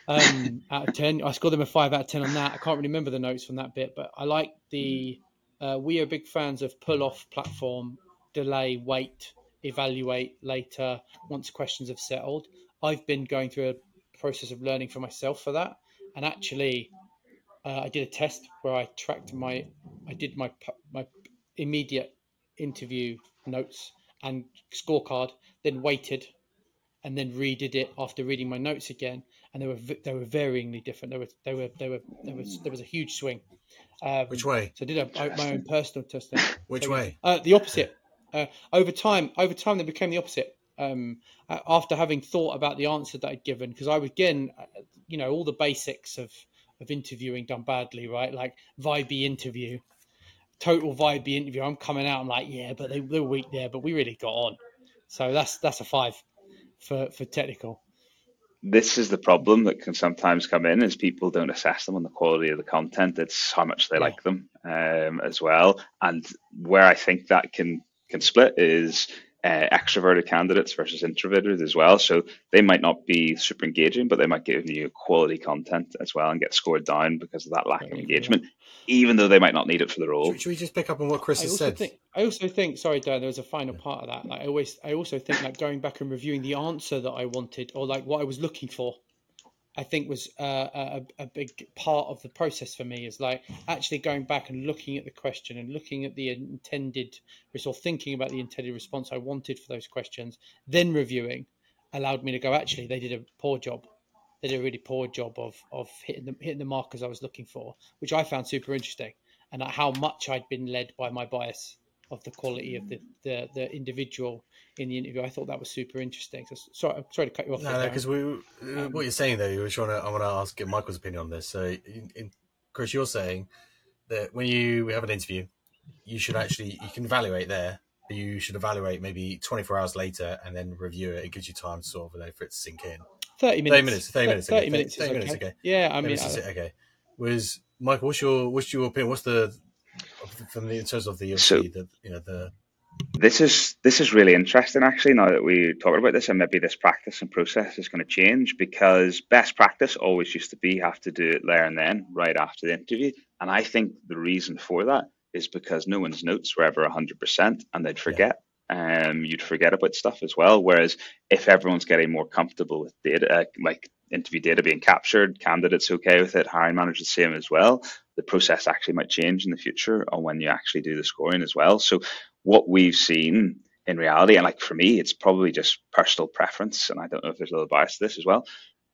um, out of ten. I score them a five out of ten on that. I can't really remember the notes from that bit, but I like the. Uh, we are big fans of pull off platform, delay, wait, evaluate later once questions have settled. I've been going through a process of learning for myself for that, and actually, uh, I did a test where I tracked my, I did my my immediate interview notes and scorecard, then waited and then redid it after reading my notes again, and they were they were varyingly different. There was they were they were there was there was a huge swing. Um, Which way? So I did a, my own personal testing. Which so, way? Uh, the opposite. Uh, over time, over time, they became the opposite. Um, after having thought about the answer that I'd given, because I was again, uh, you know, all the basics of of interviewing done badly, right? Like Vibe interview, total vibe the interview. I'm coming out. I'm like, yeah, but they, they were weak there, but we really got on. So that's that's a five for for technical. This is the problem that can sometimes come in is people don't assess them on the quality of the content. It's how much they yeah. like them um, as well. And where I think that can can split is uh, extroverted candidates versus introverted as well. So they might not be super engaging, but they might give you quality content as well and get scored down because of that lack of engagement, even though they might not need it for the role. Should, should we just pick up on what Chris I has said? Think, I also think, sorry, Dan, there was a final part of that. Like I always, I also think like going back and reviewing the answer that I wanted or like what I was looking for I think was uh, a, a big part of the process for me is like actually going back and looking at the question and looking at the intended or thinking about the intended response I wanted for those questions, then reviewing allowed me to go actually they did a poor job. They did a really poor job of of hitting the hitting the markers I was looking for, which I found super interesting, and how much I'd been led by my bias of the quality of the, the, the individual in the interview. I thought that was super interesting. So sorry, I'm sorry to cut you off. No, because we, um, what you're saying though, you were trying to. I want to ask Michael's opinion on this. So, in, in, Chris, you're saying that when you have an interview, you should actually you can evaluate there. But you should evaluate maybe 24 hours later and then review it. It gives you time to sort of you know, for it to sink in. 30 minutes. 30 minutes. 30 minutes. 30 okay. minutes. 30 minutes. Okay. Yeah, I mean, I, okay. Was Michael? What's your what's your opinion? What's the from the in terms of the, so, the you know the this is this is really interesting actually now that we're talking about this and maybe this practice and process is going to change because best practice always used to be have to do it there and then right after the interview and i think the reason for that is because no one's notes were ever 100% and they'd forget yeah. um you'd forget about stuff as well whereas if everyone's getting more comfortable with data like interview data being captured candidates okay with it hiring managers the same as well the process actually might change in the future on when you actually do the scoring as well so what we've seen in reality, and like for me, it's probably just personal preference, and I don't know if there's a little bias to this as well.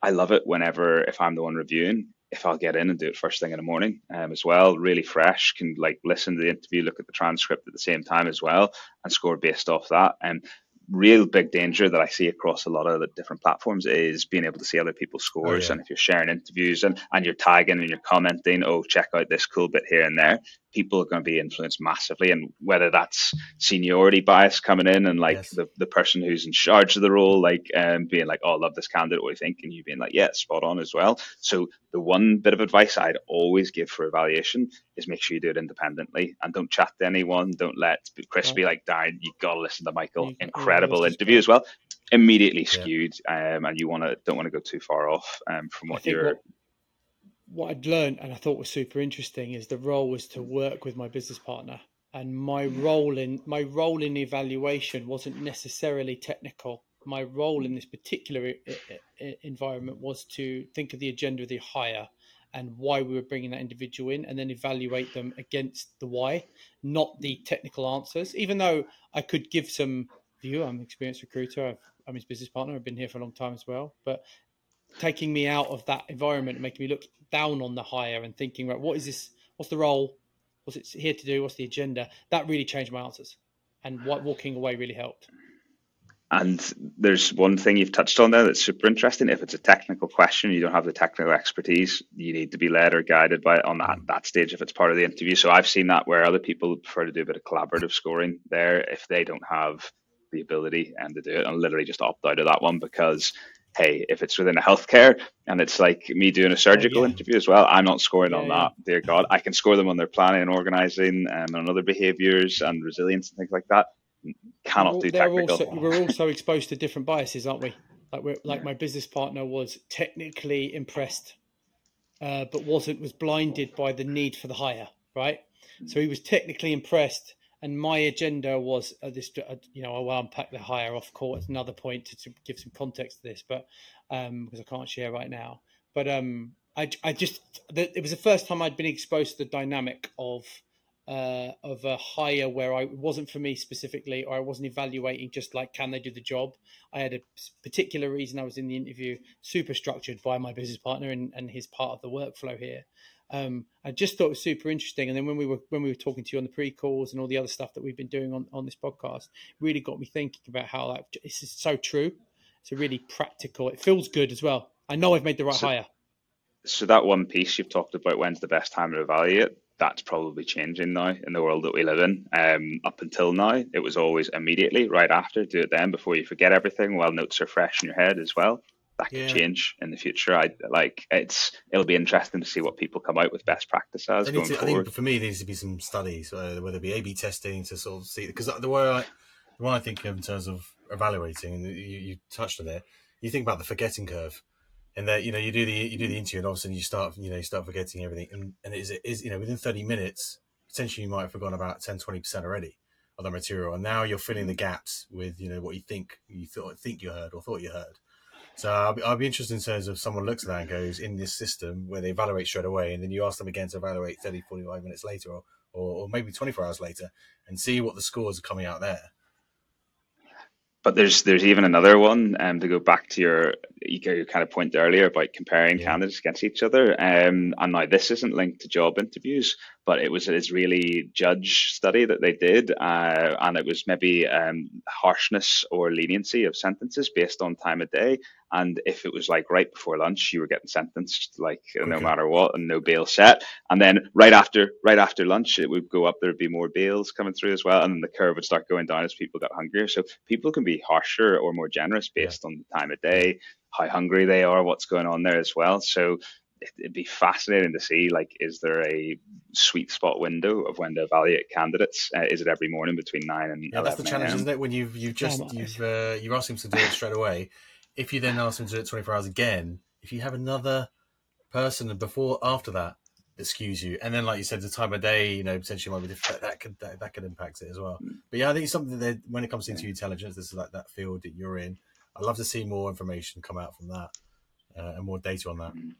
I love it whenever if I'm the one reviewing, if I'll get in and do it first thing in the morning um, as well, really fresh, can like listen to the interview, look at the transcript at the same time as well, and score based off that. And real big danger that I see across a lot of the different platforms is being able to see other people's oh, scores. Oh, yeah. And if you're sharing interviews and, and you're tagging and you're commenting, oh, check out this cool bit here and there, people are going to be influenced massively. And whether that's seniority bias coming in and like yes. the, the person who's in charge of the role, like um, being like, oh, I love this candidate, what do you think? And you being like, yeah, spot on as well. So the one bit of advice I'd always give for evaluation is make sure you do it independently and don't chat to anyone. Don't let Chris be like, Darren, you got to listen to Michael. Incredible interview as well. Immediately skewed, yeah. um, and you want to don't want to go too far off um, from what you're. What, what I'd learned and I thought was super interesting is the role was to work with my business partner, and my mm. role in my role in evaluation wasn't necessarily technical. My role in this particular environment was to think of the agenda of the hire and why we were bringing that individual in, and then evaluate them against the why, not the technical answers. Even though I could give some view, I'm an experienced recruiter. i am his business partner. I've been here for a long time as well, but taking me out of that environment and making me look down on the hire and thinking, right, what is this? What's the role? What's it here to do? What's the agenda? That really changed my answers, and what walking away really helped. And there's one thing you've touched on there that's super interesting. If it's a technical question, you don't have the technical expertise, you need to be led or guided by on that, that stage if it's part of the interview. So I've seen that where other people prefer to do a bit of collaborative scoring there if they don't have the ability and to do it and literally just opt out of that one because hey, if it's within a healthcare and it's like me doing a surgical oh, yeah. interview as well, I'm not scoring yeah, on that. Dear God, I can score them on their planning and organizing um, and other behaviors and resilience and things like that. Cannot we're, do technical. Also, we're also exposed to different biases, aren't we? Like we're, like my business partner was technically impressed, uh, but wasn't was blinded by the need for the hire. Right, so he was technically impressed and my agenda was uh, this. Uh, you know, I'll unpack the hire off court. It's another point to, to, give some context to this, but um, because I can't share right now. But um, I, I just the, it was the first time I'd been exposed to the dynamic of uh, of a hire where I wasn't for me specifically, or I wasn't evaluating just like can they do the job. I had a particular reason I was in the interview, super structured by my business partner and, and his part of the workflow here. Um, I just thought it was super interesting. And then when we were when we were talking to you on the pre-calls and all the other stuff that we've been doing on, on this podcast, really got me thinking about how that this is so true. It's a really practical. It feels good as well. I know I've made the right so, hire. So that one piece you've talked about, when's the best time to evaluate? That's probably changing now in the world that we live in. Um, up until now, it was always immediately, right after, do it then before you forget everything while notes are fresh in your head as well that could yeah. change in the future. I like it's it'll be interesting to see what people come out with best practice as going to, forward. I think for me, there needs to be some studies, uh, whether it be A/B testing to sort of see because the way I the way I think in terms of evaluating, you, you touched on it. You think about the forgetting curve, and that you know you do the you do the interview, and all of a sudden you start you know you start forgetting everything, and and it is, it is you know within thirty minutes potentially you might have forgotten about 10 20 percent already of the material, and now you're filling the mm. gaps with you know what you think you thought think you heard or thought you heard. So I'll be, I'll be interested in terms of someone looks at that and goes in this system where they evaluate straight away, and then you ask them again to evaluate 30, 45 minutes later, or, or, or maybe 24 hours later, and see what the scores are coming out there. But there's there's even another one um, to go back to your your kind of point earlier about comparing yeah. candidates against each other. Um, and now this isn't linked to job interviews, but it was an Israeli judge study that they did, uh, and it was maybe um, harshness or leniency of sentences based on time of day. And if it was like right before lunch, you were getting sentenced like okay. no matter what, and no bail set. And then right after right after lunch, it would go up. There would be more bails coming through as well, and then the curve would start going down as people got hungrier. So people can be harsher or more generous based yeah. on the time of day, how hungry they are, what's going on there as well. So it'd be fascinating to see like is there a sweet spot window of when to evaluate candidates uh, is it every morning between 9 and yeah that's the challenge isn't it when you've you've just you've uh, you've asked him to do it straight away if you then ask them to do it 24 hours again, if you have another person before after that that skews you, and then like you said, the time of day, you know, potentially might be different. That could that, that could impact it as well. Mm. But yeah, I think it's something that when it comes into intelligence, this is like that field that you're in. I'd love to see more information come out from that uh, and more data on that. Mm.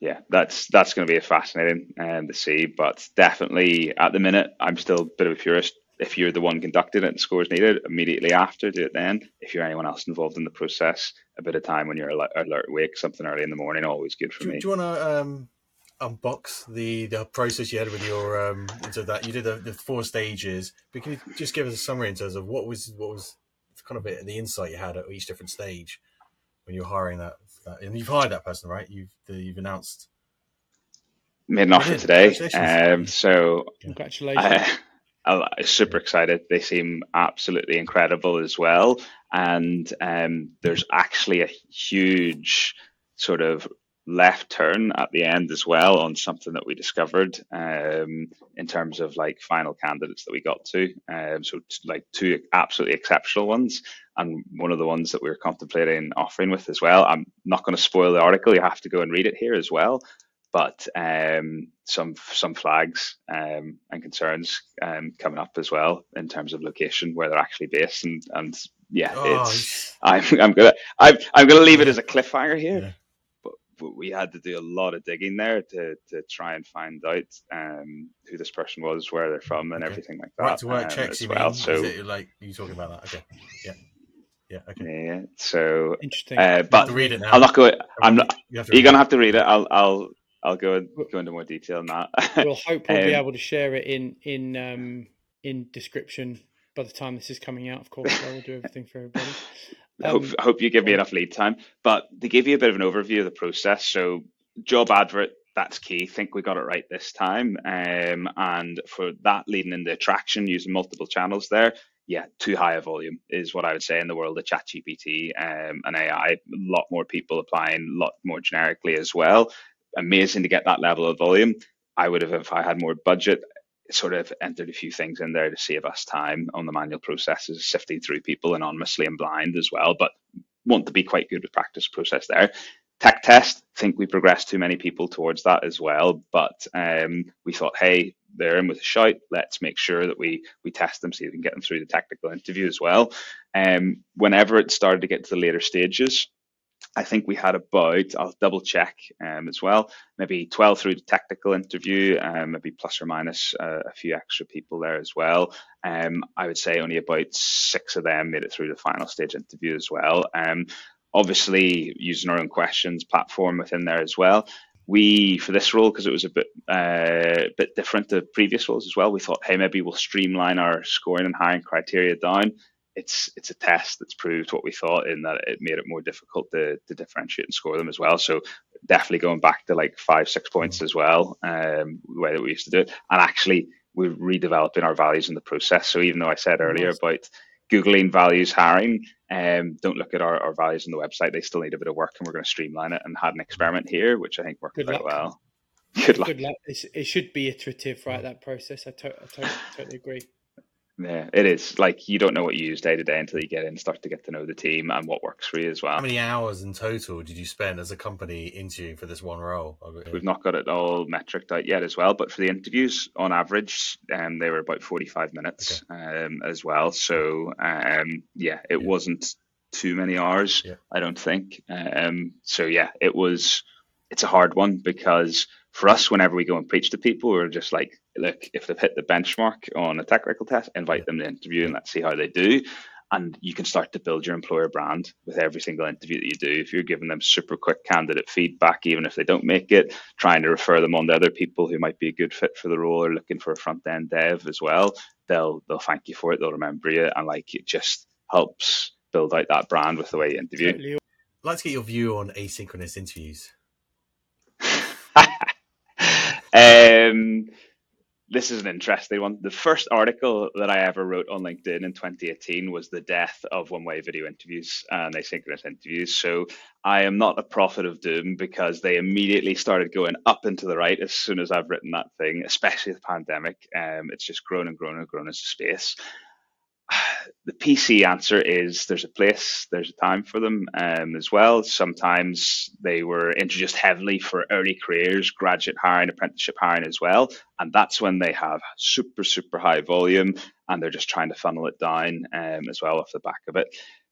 Yeah, that's that's going to be a fascinating um, to see, but definitely at the minute, I'm still a bit of a purist if you're the one conducting it and scores needed immediately after, do it then. If you're anyone else involved in the process, a bit of time when you're alert, alert awake, something early in the morning, always good for do, me. Do you want to um, unbox the, the process you had with your um, into that? You did the, the four stages, but can you just give us a summary in terms of what was what was kind of bit the insight you had at each different stage when you're hiring that, that and you've hired that person, right? You've the, you've announced made an offer today. Um, so congratulations. (laughs) Uh, I'm super excited. They seem absolutely incredible as well. And um, there's actually a huge sort of left turn at the end as well on something that we discovered um, in terms of like final candidates that we got to. Um, so like two absolutely exceptional ones, and one of the ones that we are contemplating offering with as well. I'm not going to spoil the article; you have to go and read it here as well but um, some some flags um, and concerns um, coming up as well in terms of location where they're actually based and and yeah, oh, it's I'm I'm gonna I'm I'm gonna leave it as a cliffhanger here. Yeah. But we had to do a lot of digging there to to try and find out um, who this person was, where they're from, and okay. everything like that. Right to work um, checks, as well. Mean? So, like you talking about that? Okay, yeah. Yeah. Okay. Yeah. So interesting. Uh, but read it now. I'll not go. I'm not. You are gonna have to read it. I'll. I'll. I'll go go into more detail on that. (laughs) we'll hope we'll um, be able to share it in in um, in description by the time this is coming out. Of course, I will do (laughs) everything for everybody. Um, I hope, hope you give me enough lead time. But they give you a bit of an overview of the process. So job advert, that's key. I think we got it right this time. Um, and for that leading into attraction, using multiple channels there, yeah, too high a volume is what I would say in the world of ChatGPT um, and AI. A lot more people applying, a lot more generically as well. Amazing to get that level of volume. I would have, if I had more budget, sort of entered a few things in there to save us time on the manual processes, sifting through people anonymously and blind as well, but want to be quite good with practice process there. Tech test, I think we progressed too many people towards that as well, but um, we thought, hey, they're in with a shout. Let's make sure that we we test them, see if we can get them through the technical interview as well. Um, whenever it started to get to the later stages, I think we had about, I'll double check um, as well, maybe 12 through the technical interview, um, maybe plus or minus uh, a few extra people there as well. Um, I would say only about six of them made it through the final stage interview as well. Obviously, using our own questions platform within there as well. We, for this role, because it was a bit uh, bit different to previous roles as well, we thought, hey, maybe we'll streamline our scoring and hiring criteria down it's it's a test that's proved what we thought in that it made it more difficult to, to differentiate and score them as well. So definitely going back to like five six points as well, um, the way that we used to do it, and actually we're redeveloping our values in the process. So even though I said earlier nice. about googling values hiring, um, don't look at our, our values on the website. They still need a bit of work, and we're going to streamline it and had an experiment here, which I think worked Good quite luck. well. Good luck. Good luck. It should be iterative, right? That process. I, to- I totally, totally agree. Yeah, it is. Like you don't know what you use day to day until you get in, start to get to know the team and what works for you as well. How many hours in total did you spend as a company interviewing for this one role? We've not got it all metriced out yet as well, but for the interviews, on average, um, they were about forty-five minutes okay. um, as well. So um, yeah, it yeah. wasn't too many hours, yeah. I don't think. Um, so yeah, it was. It's a hard one because for us, whenever we go and preach to people, we're just like, look, if they've hit the benchmark on a technical test, invite them to interview and let's see how they do. And you can start to build your employer brand with every single interview that you do. If you're giving them super quick candidate feedback, even if they don't make it, trying to refer them on to other people who might be a good fit for the role or looking for a front end dev as well, they'll they'll thank you for it. They'll remember you, and like it just helps build out that brand with the way you interview. I'd like to get your view on asynchronous interviews. (laughs) um, this is an interesting one. The first article that I ever wrote on LinkedIn in 2018 was the death of one-way video interviews and asynchronous interviews. So I am not a prophet of doom because they immediately started going up into the right as soon as I've written that thing, especially the pandemic. Um, it's just grown and grown and grown as a space the PC answer is there's a place, there's a time for them um, as well. Sometimes they were introduced heavily for early careers, graduate hiring, apprenticeship hiring as well. And that's when they have super, super high volume and they're just trying to funnel it down um, as well off the back of it.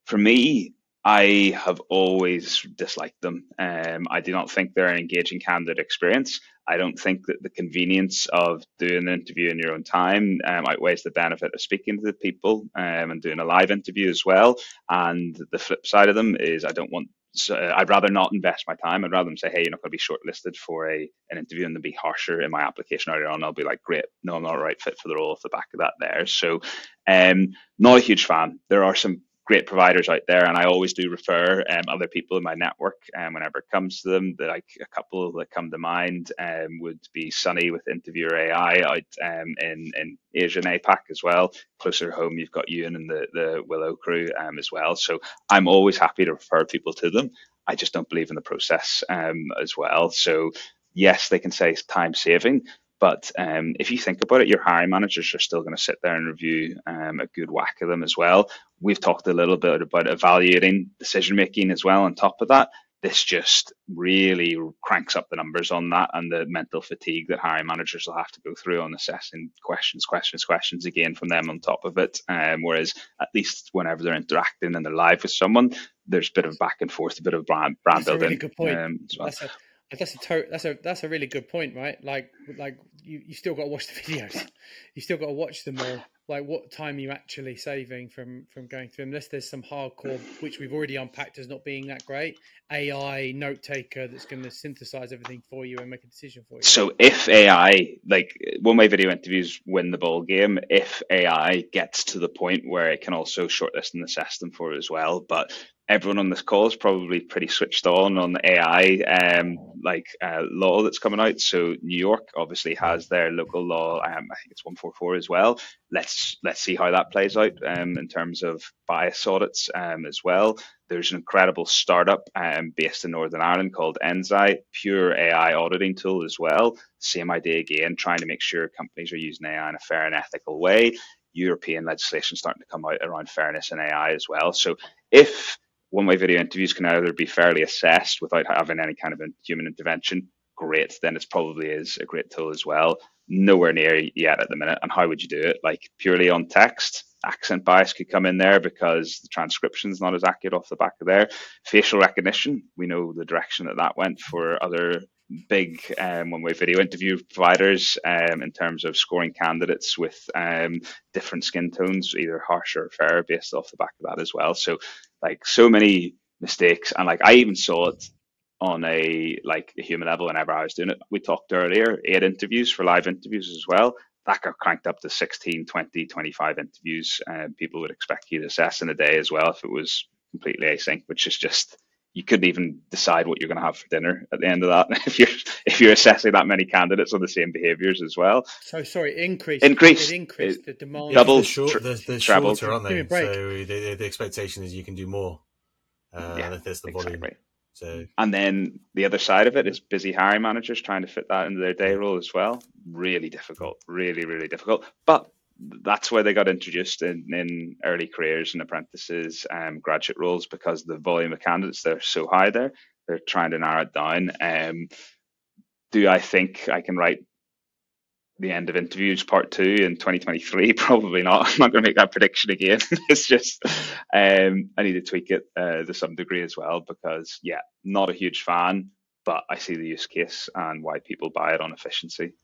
For me, I have always disliked them. Um, I do not think they're an engaging candidate experience. I don't think that the convenience of doing an interview in your own time um, outweighs the benefit of speaking to the people um, and doing a live interview as well. And the flip side of them is I don't want. So I'd rather not invest my time. I'd rather them say, "Hey, you're not going to be shortlisted for a an interview," and then be harsher in my application earlier on. I'll be like, "Great, no, I'm not right fit for the role." Off the back of that, there. So, um, not a huge fan. There are some great providers out there, and I always do refer um, other people in my network um, whenever it comes to them. Like a couple that come to mind um, would be Sunny with Interviewer AI out um, in in Asia and APAC as well. Closer home, you've got Ewan and the the Willo crew um, as well. So I'm always happy to refer people to them. I just don't believe in the process um, as well. So yes, they can say time saving, but um, if you think about it, your hiring managers are still going to sit there and review um, a good whack of them as well. We've talked a little bit about evaluating decision making as well. On top of that, this just really cranks up the numbers on that and the mental fatigue that hiring managers will have to go through on assessing questions, questions, questions again from them on top of it. Um, whereas at least whenever they're interacting and they're live with someone, there's a bit of back and forth, a bit of brand brand That's building. a really good point. Um. That's a that's a to- that's a that's a really good point, right? Like like you you still got to watch the videos. (laughs) You still got to watch them all. Like what time are you actually saving from from going through them? Unless there's some hardcore, which we've already unpacked as not being that great. AI note taker that's going to synthesize everything for you and make a decision for you. So if AI, like one way video interviews win the ball game, if AI gets to the point where it can also shortlist and assess them for it as well. But everyone on this call is probably pretty switched on on the AI um, like uh, law that's coming out. So New York obviously has their local law. Um, I think it's one four four as well. Let's let's see how that plays out um, in terms of bias audits um, as well. There's an incredible startup um, based in Northern Ireland called Enzai, pure AI auditing tool as well. Same idea again, trying to make sure companies are using AI in a fair and ethical way. European legislation starting to come out around fairness and AI as well. So if one-way video interviews can either be fairly assessed without having any kind of human intervention, great. Then it probably is a great tool as well. Nowhere near yet at the minute. And how would you do it? Like purely on text, accent bias could come in there because the transcription is not as accurate off the back of there. Facial recognition, we know the direction that that went for other big um, one-way video interview providers um, in terms of scoring candidates with um, different skin tones, either harsh or fair, based off the back of that as well. So, like, so many mistakes, and like I even saw it on a like a human level whenever I was doing it. We talked earlier, eight interviews for live interviews as well. That got cranked up to 16, 20, 25 interviews. And people would expect you to assess in a day as well if it was completely async, which is just you couldn't even decide what you're going to have for dinner at the end of that (laughs) if you're if you're assessing that many candidates on the same behaviors as well. So sorry, increase increase it increased the demand. Double they're, short, tr- they're, they're shorter, aren't they? break. So the, the, the expectation is you can do more. Uh, Yeah, if there's the volume. exactly. So And then the other side of it is busy hiring managers trying to fit that into their day role as well. Really difficult, really, really difficult. But that's where they got introduced in, in early careers and apprentices and graduate roles because the volume of candidates they're so high there. They're trying to narrow it down. Um, do I think I can write the end of interviews part two in 2023? (laughs) Probably not. I'm not going to make that prediction again. (laughs) it's just um, I need to tweak it uh, to some degree as well because yeah, not a huge fan, but I see the use case and why people buy it on efficiency.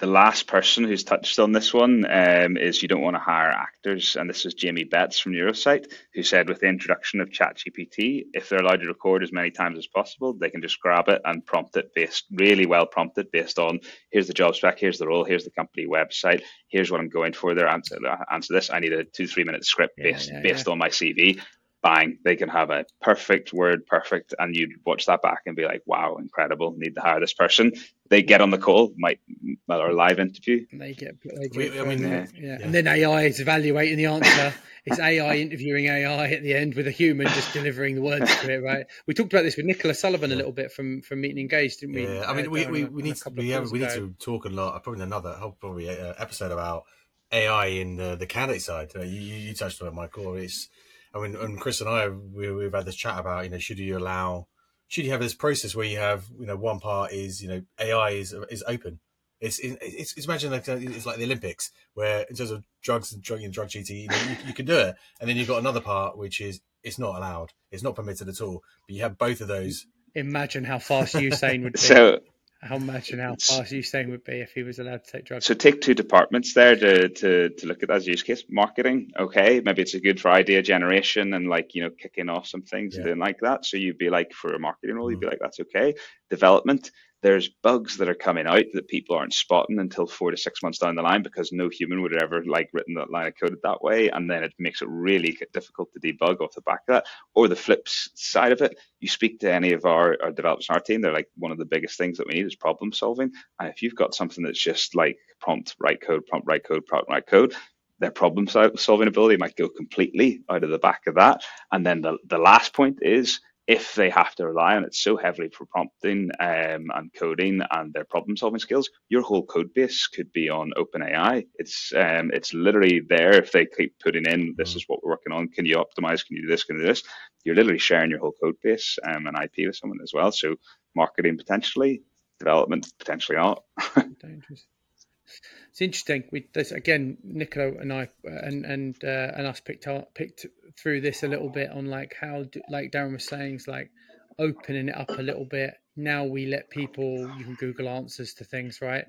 The last person who's touched on this one um, is you don't want to hire actors, and this is Jamie Betts from Neurosight, who said with the introduction of ChatGPT, if they're allowed to record as many times as possible, they can just grab it and prompt it based really well prompted based on here's the job spec, here's the role, here's the company website, here's what I'm going for. There, answer answer this. I need a two three minute script Yeah, based yeah, based on my CV. Bang, they can have a perfect word, perfect, and you watch that back and be like, "Wow, incredible! Need to hire this person." They get on the call, might or live interview, And they get, they get We- I mean, yeah, yeah. yeah. Yeah. and then AI is evaluating the answer. it's AI interviewing AI at the end with a human just delivering the words to it. Right? We talked about this with Nicola Sullivan a little bit from from Meeting Engaged, didn't we? yeah, I mean, uh, we, we, on we need to couple we, have, we need to talk a lot. Probably another whole probably uh, episode about AI in the, the candidate side. You, you, you touched on it, Michael. It's I mean, and Chris and I we, we've had this chat about you know should you allow should you have this process where you have you know one part is you know AI is is open. It's it's, it's imagine like it's like the Olympics where in terms of drugs and drug and drug GT, you, know, you, you can do it, and then you've got another part which is it's not allowed, it's not permitted at all. But you have both of those. Imagine how fast Usain would be. so how imagine how fast Usain would be if he was allowed to take drugs. So take two departments there to, to, to look at that as use case. Marketing, okay, maybe it's a good for idea generation and like you know kicking off some things and Yeah. doing like that. So you'd be like for a marketing role, you'd be mm-hmm. like that's okay. Development, there's bugs that are coming out that people aren't spotting until four to six months down the line because no human would have ever like written that line of code that way, and then it makes it really difficult to debug off the back of that. Or the flip side of it, you speak to any of our, our developers on our team, they're like one of the biggest things that we need is problem solving. And if you've got something that's just like prompt write code, prompt write code, prompt write code, their problem solving ability might go completely out of the back of that. And then the, the last point is if they have to rely on it so heavily for prompting um, and coding and their problem solving skills, your whole code base could be on OpenAI. It's um, it's literally there if they keep putting in this is what we're working on. Can you optimize? Can you do this? Can you do this? You're literally sharing your whole code base um, and IP with someone as well. So marketing potentially, development potentially not. (laughs) It's interesting. We this, again, Nicola and I uh, and and uh, and us picked up, picked through this a little bit on like how, do, like Darren was saying, it's like opening it up a little bit. Now we let people you can Google answers to things, right?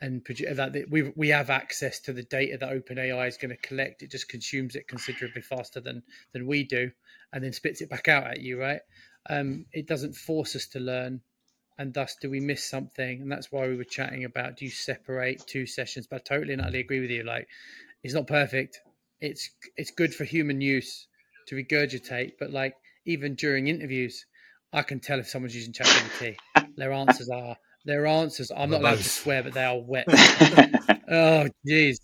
And that we we have access to the data that OpenAI is going to collect. It just consumes it considerably faster than than we do, and then spits it back out at you, right? Um, it doesn't force us to learn and thus do we miss something? And that's why we were chatting about do you separate two sessions? But I totally and utterly agree with you like it's not perfect. It's it's good for human use to regurgitate but like even during interviews i can tell if someone's using ChatGPT. (laughs) Their answers are their answers i'm not allowed to swear but they are wet. (laughs) Oh jeez.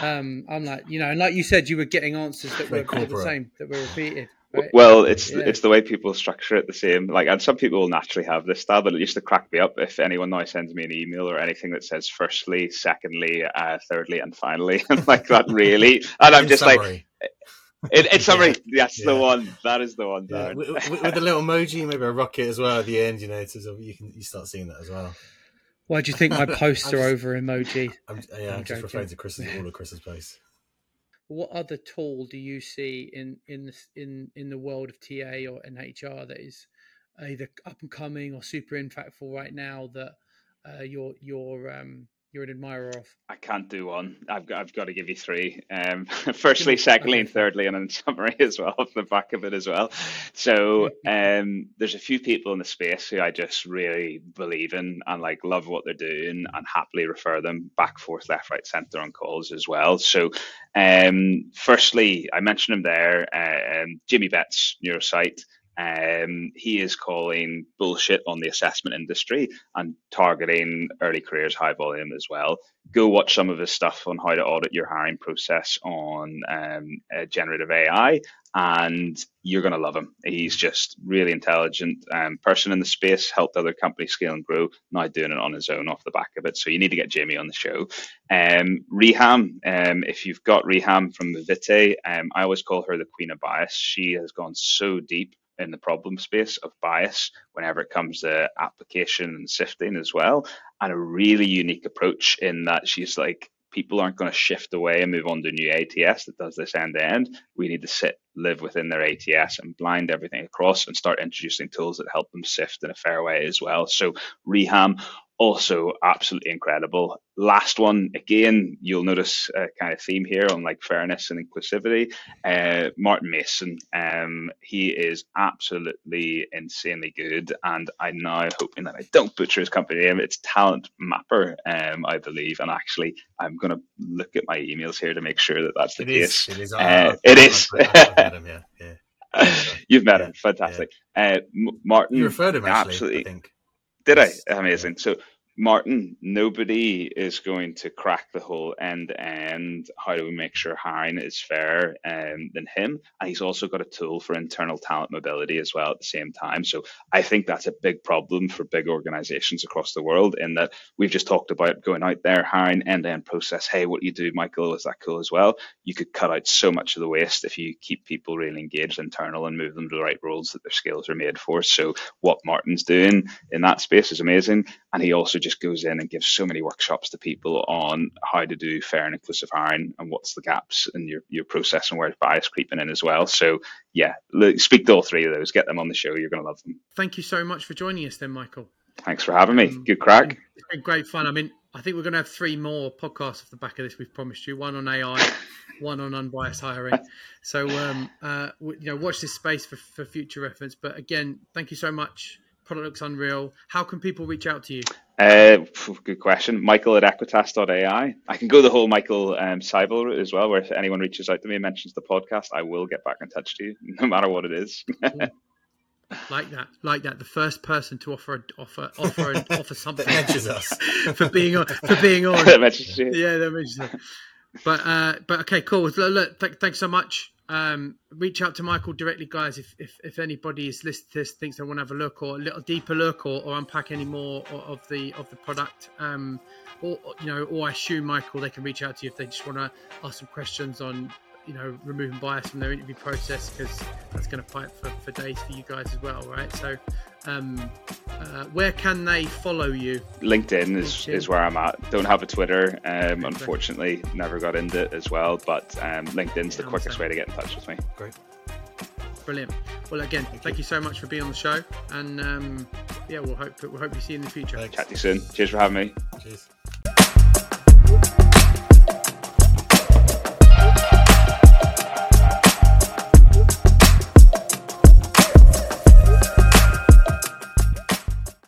Um i'm like you know and like you said you were getting answers that were the same that were repeated Right? Well, it's yeah. it's the way people structure it the same. Like, and some people will naturally have this style, but it used to crack me up if anyone now sends me an email or anything that says firstly, secondly, uh, thirdly, and finally, (laughs) like that really. And I'm In just summary. like, it, it's summary. Yeah. That's yeah. the one. That is the one. Yeah. With, with, the little emoji, maybe a rocket as well at the end. You know, to, you can you start seeing that as well. Why do you think my (laughs) posts are over emoji? I'm, yeah, I'm, I'm just referring to Chris's all of Chris's posts what other tool do you see in in in in the world of TA or NHR that is either up and coming or super impactful right now that uh, you're you're um, you're an admirer of? I can't do one. I've got I've got to give you three. Um, (laughs) firstly, secondly, and thirdly, and in (laughs) summary as well off the back of it as well. So (laughs) um, there's a few people in the space who I just really believe in and like love what they're doing and happily refer them back, forth, left, right, centre on calls as well. So um, firstly, I mentioned him there, uh, um, Jimmy Betts, Neurosight. Um, he is calling bullshit on the assessment industry and targeting early careers, high volume as well. Go watch some of his stuff on how to audit your hiring process on um, uh, generative AI, and you're going to love him. He's just really intelligent um, person in the space, helped other companies scale and grow. Now doing it on his own off the back of it. So you need to get Jamie on the show. Um, Reham, um, if you've got Reham from Vite, um, I always call her the queen of bias. She has gone so deep in the problem space of bias whenever it comes to application and sifting as well. And a really unique approach in that she's like, people aren't going to shift away and move on to new ATS that does this end to end. We need to sit, live within their ATS and blind everything across and start introducing tools that help them sift in a fair way as well. So Reham also absolutely incredible. Last one, again, you'll notice a kind of theme here on like fairness and inclusivity. Uh, Martin Mason, um, he is absolutely insanely good, and I'm now hoping that I don't butcher his company name. It's Talent Mapper, um, I believe, and actually, I'm going to look at my emails here to make sure that that's the it case. Is, it is. Uh, it is. him, yeah. yeah. (laughs) You've met yeah, him, fantastic. Uh, Martin, you referred him actually. Absolutely. Did I? Amazing. So Martin, nobody is going to crack the whole end to end. How do we make sure hiring is fair um, than him? And he's also got a tool for internal talent mobility as well at the same time. So I think that's a big problem for big organizations across the world in that we've just talked about going out there, hiring end to end process. Hey, what do you do, Michael? Is that cool as well? You could cut out so much of the waste if you keep people really engaged internal and move them to the right roles that their skills are made for. So what Martin's doing in that space is amazing. And he also just goes in and gives so many workshops to people on how to do fair and inclusive hiring and what's the gaps in your, your process and where's bias creeping in as well. So yeah, speak to all three of those, get them on the show. You're going to love them. Thank you so much for joining us then, Michael. Thanks for having me. Um, Good crack. It's been great fun. I mean, I think we're going to have three more podcasts off the back of this. We've promised you one on AI, (laughs) one on unbiased hiring. So, um, uh, you know, watch this space for, for future reference. But again, thank you so much product looks unreal. How can people reach out to you? Uh, good question. Michael at equitas.ai. I can go the whole Michael um, Seibel route as well, where if anyone reaches out to me and mentions the podcast, I will get back in touch to you, (laughs) no matter what it is. like that, like that. The first person to offer offer offer (laughs) offer something that mentions us (laughs) for being on for being on. that mentions you. Yeah, that mentions. But uh, but okay, cool. Look, look th- thanks so much. Um, reach out to Michael directly, guys. If, if, if anybody is listening to this, thinks they want to have a look or a little deeper look or, or unpack any more of the of the product, um, or you know, or I assume Michael, they can reach out to you if they just want to ask some questions on you know removing bias from their interview process because that's going to fight for, for days for you guys as well, right? So um, uh, where can they follow you? LinkedIn is, LinkedIn. is where I'm at. Don't have a Twitter, um, unfortunately. Never got into it as well, but um, LinkedIn's yeah, the quickest way to get in touch with me. Great. Brilliant. Well, again, thank, thank you. you. so much for being on the show, and um, yeah, we'll hope we'll hope you see you in the future. Thanks. Chat to you soon. Cheers for having me. Cheers.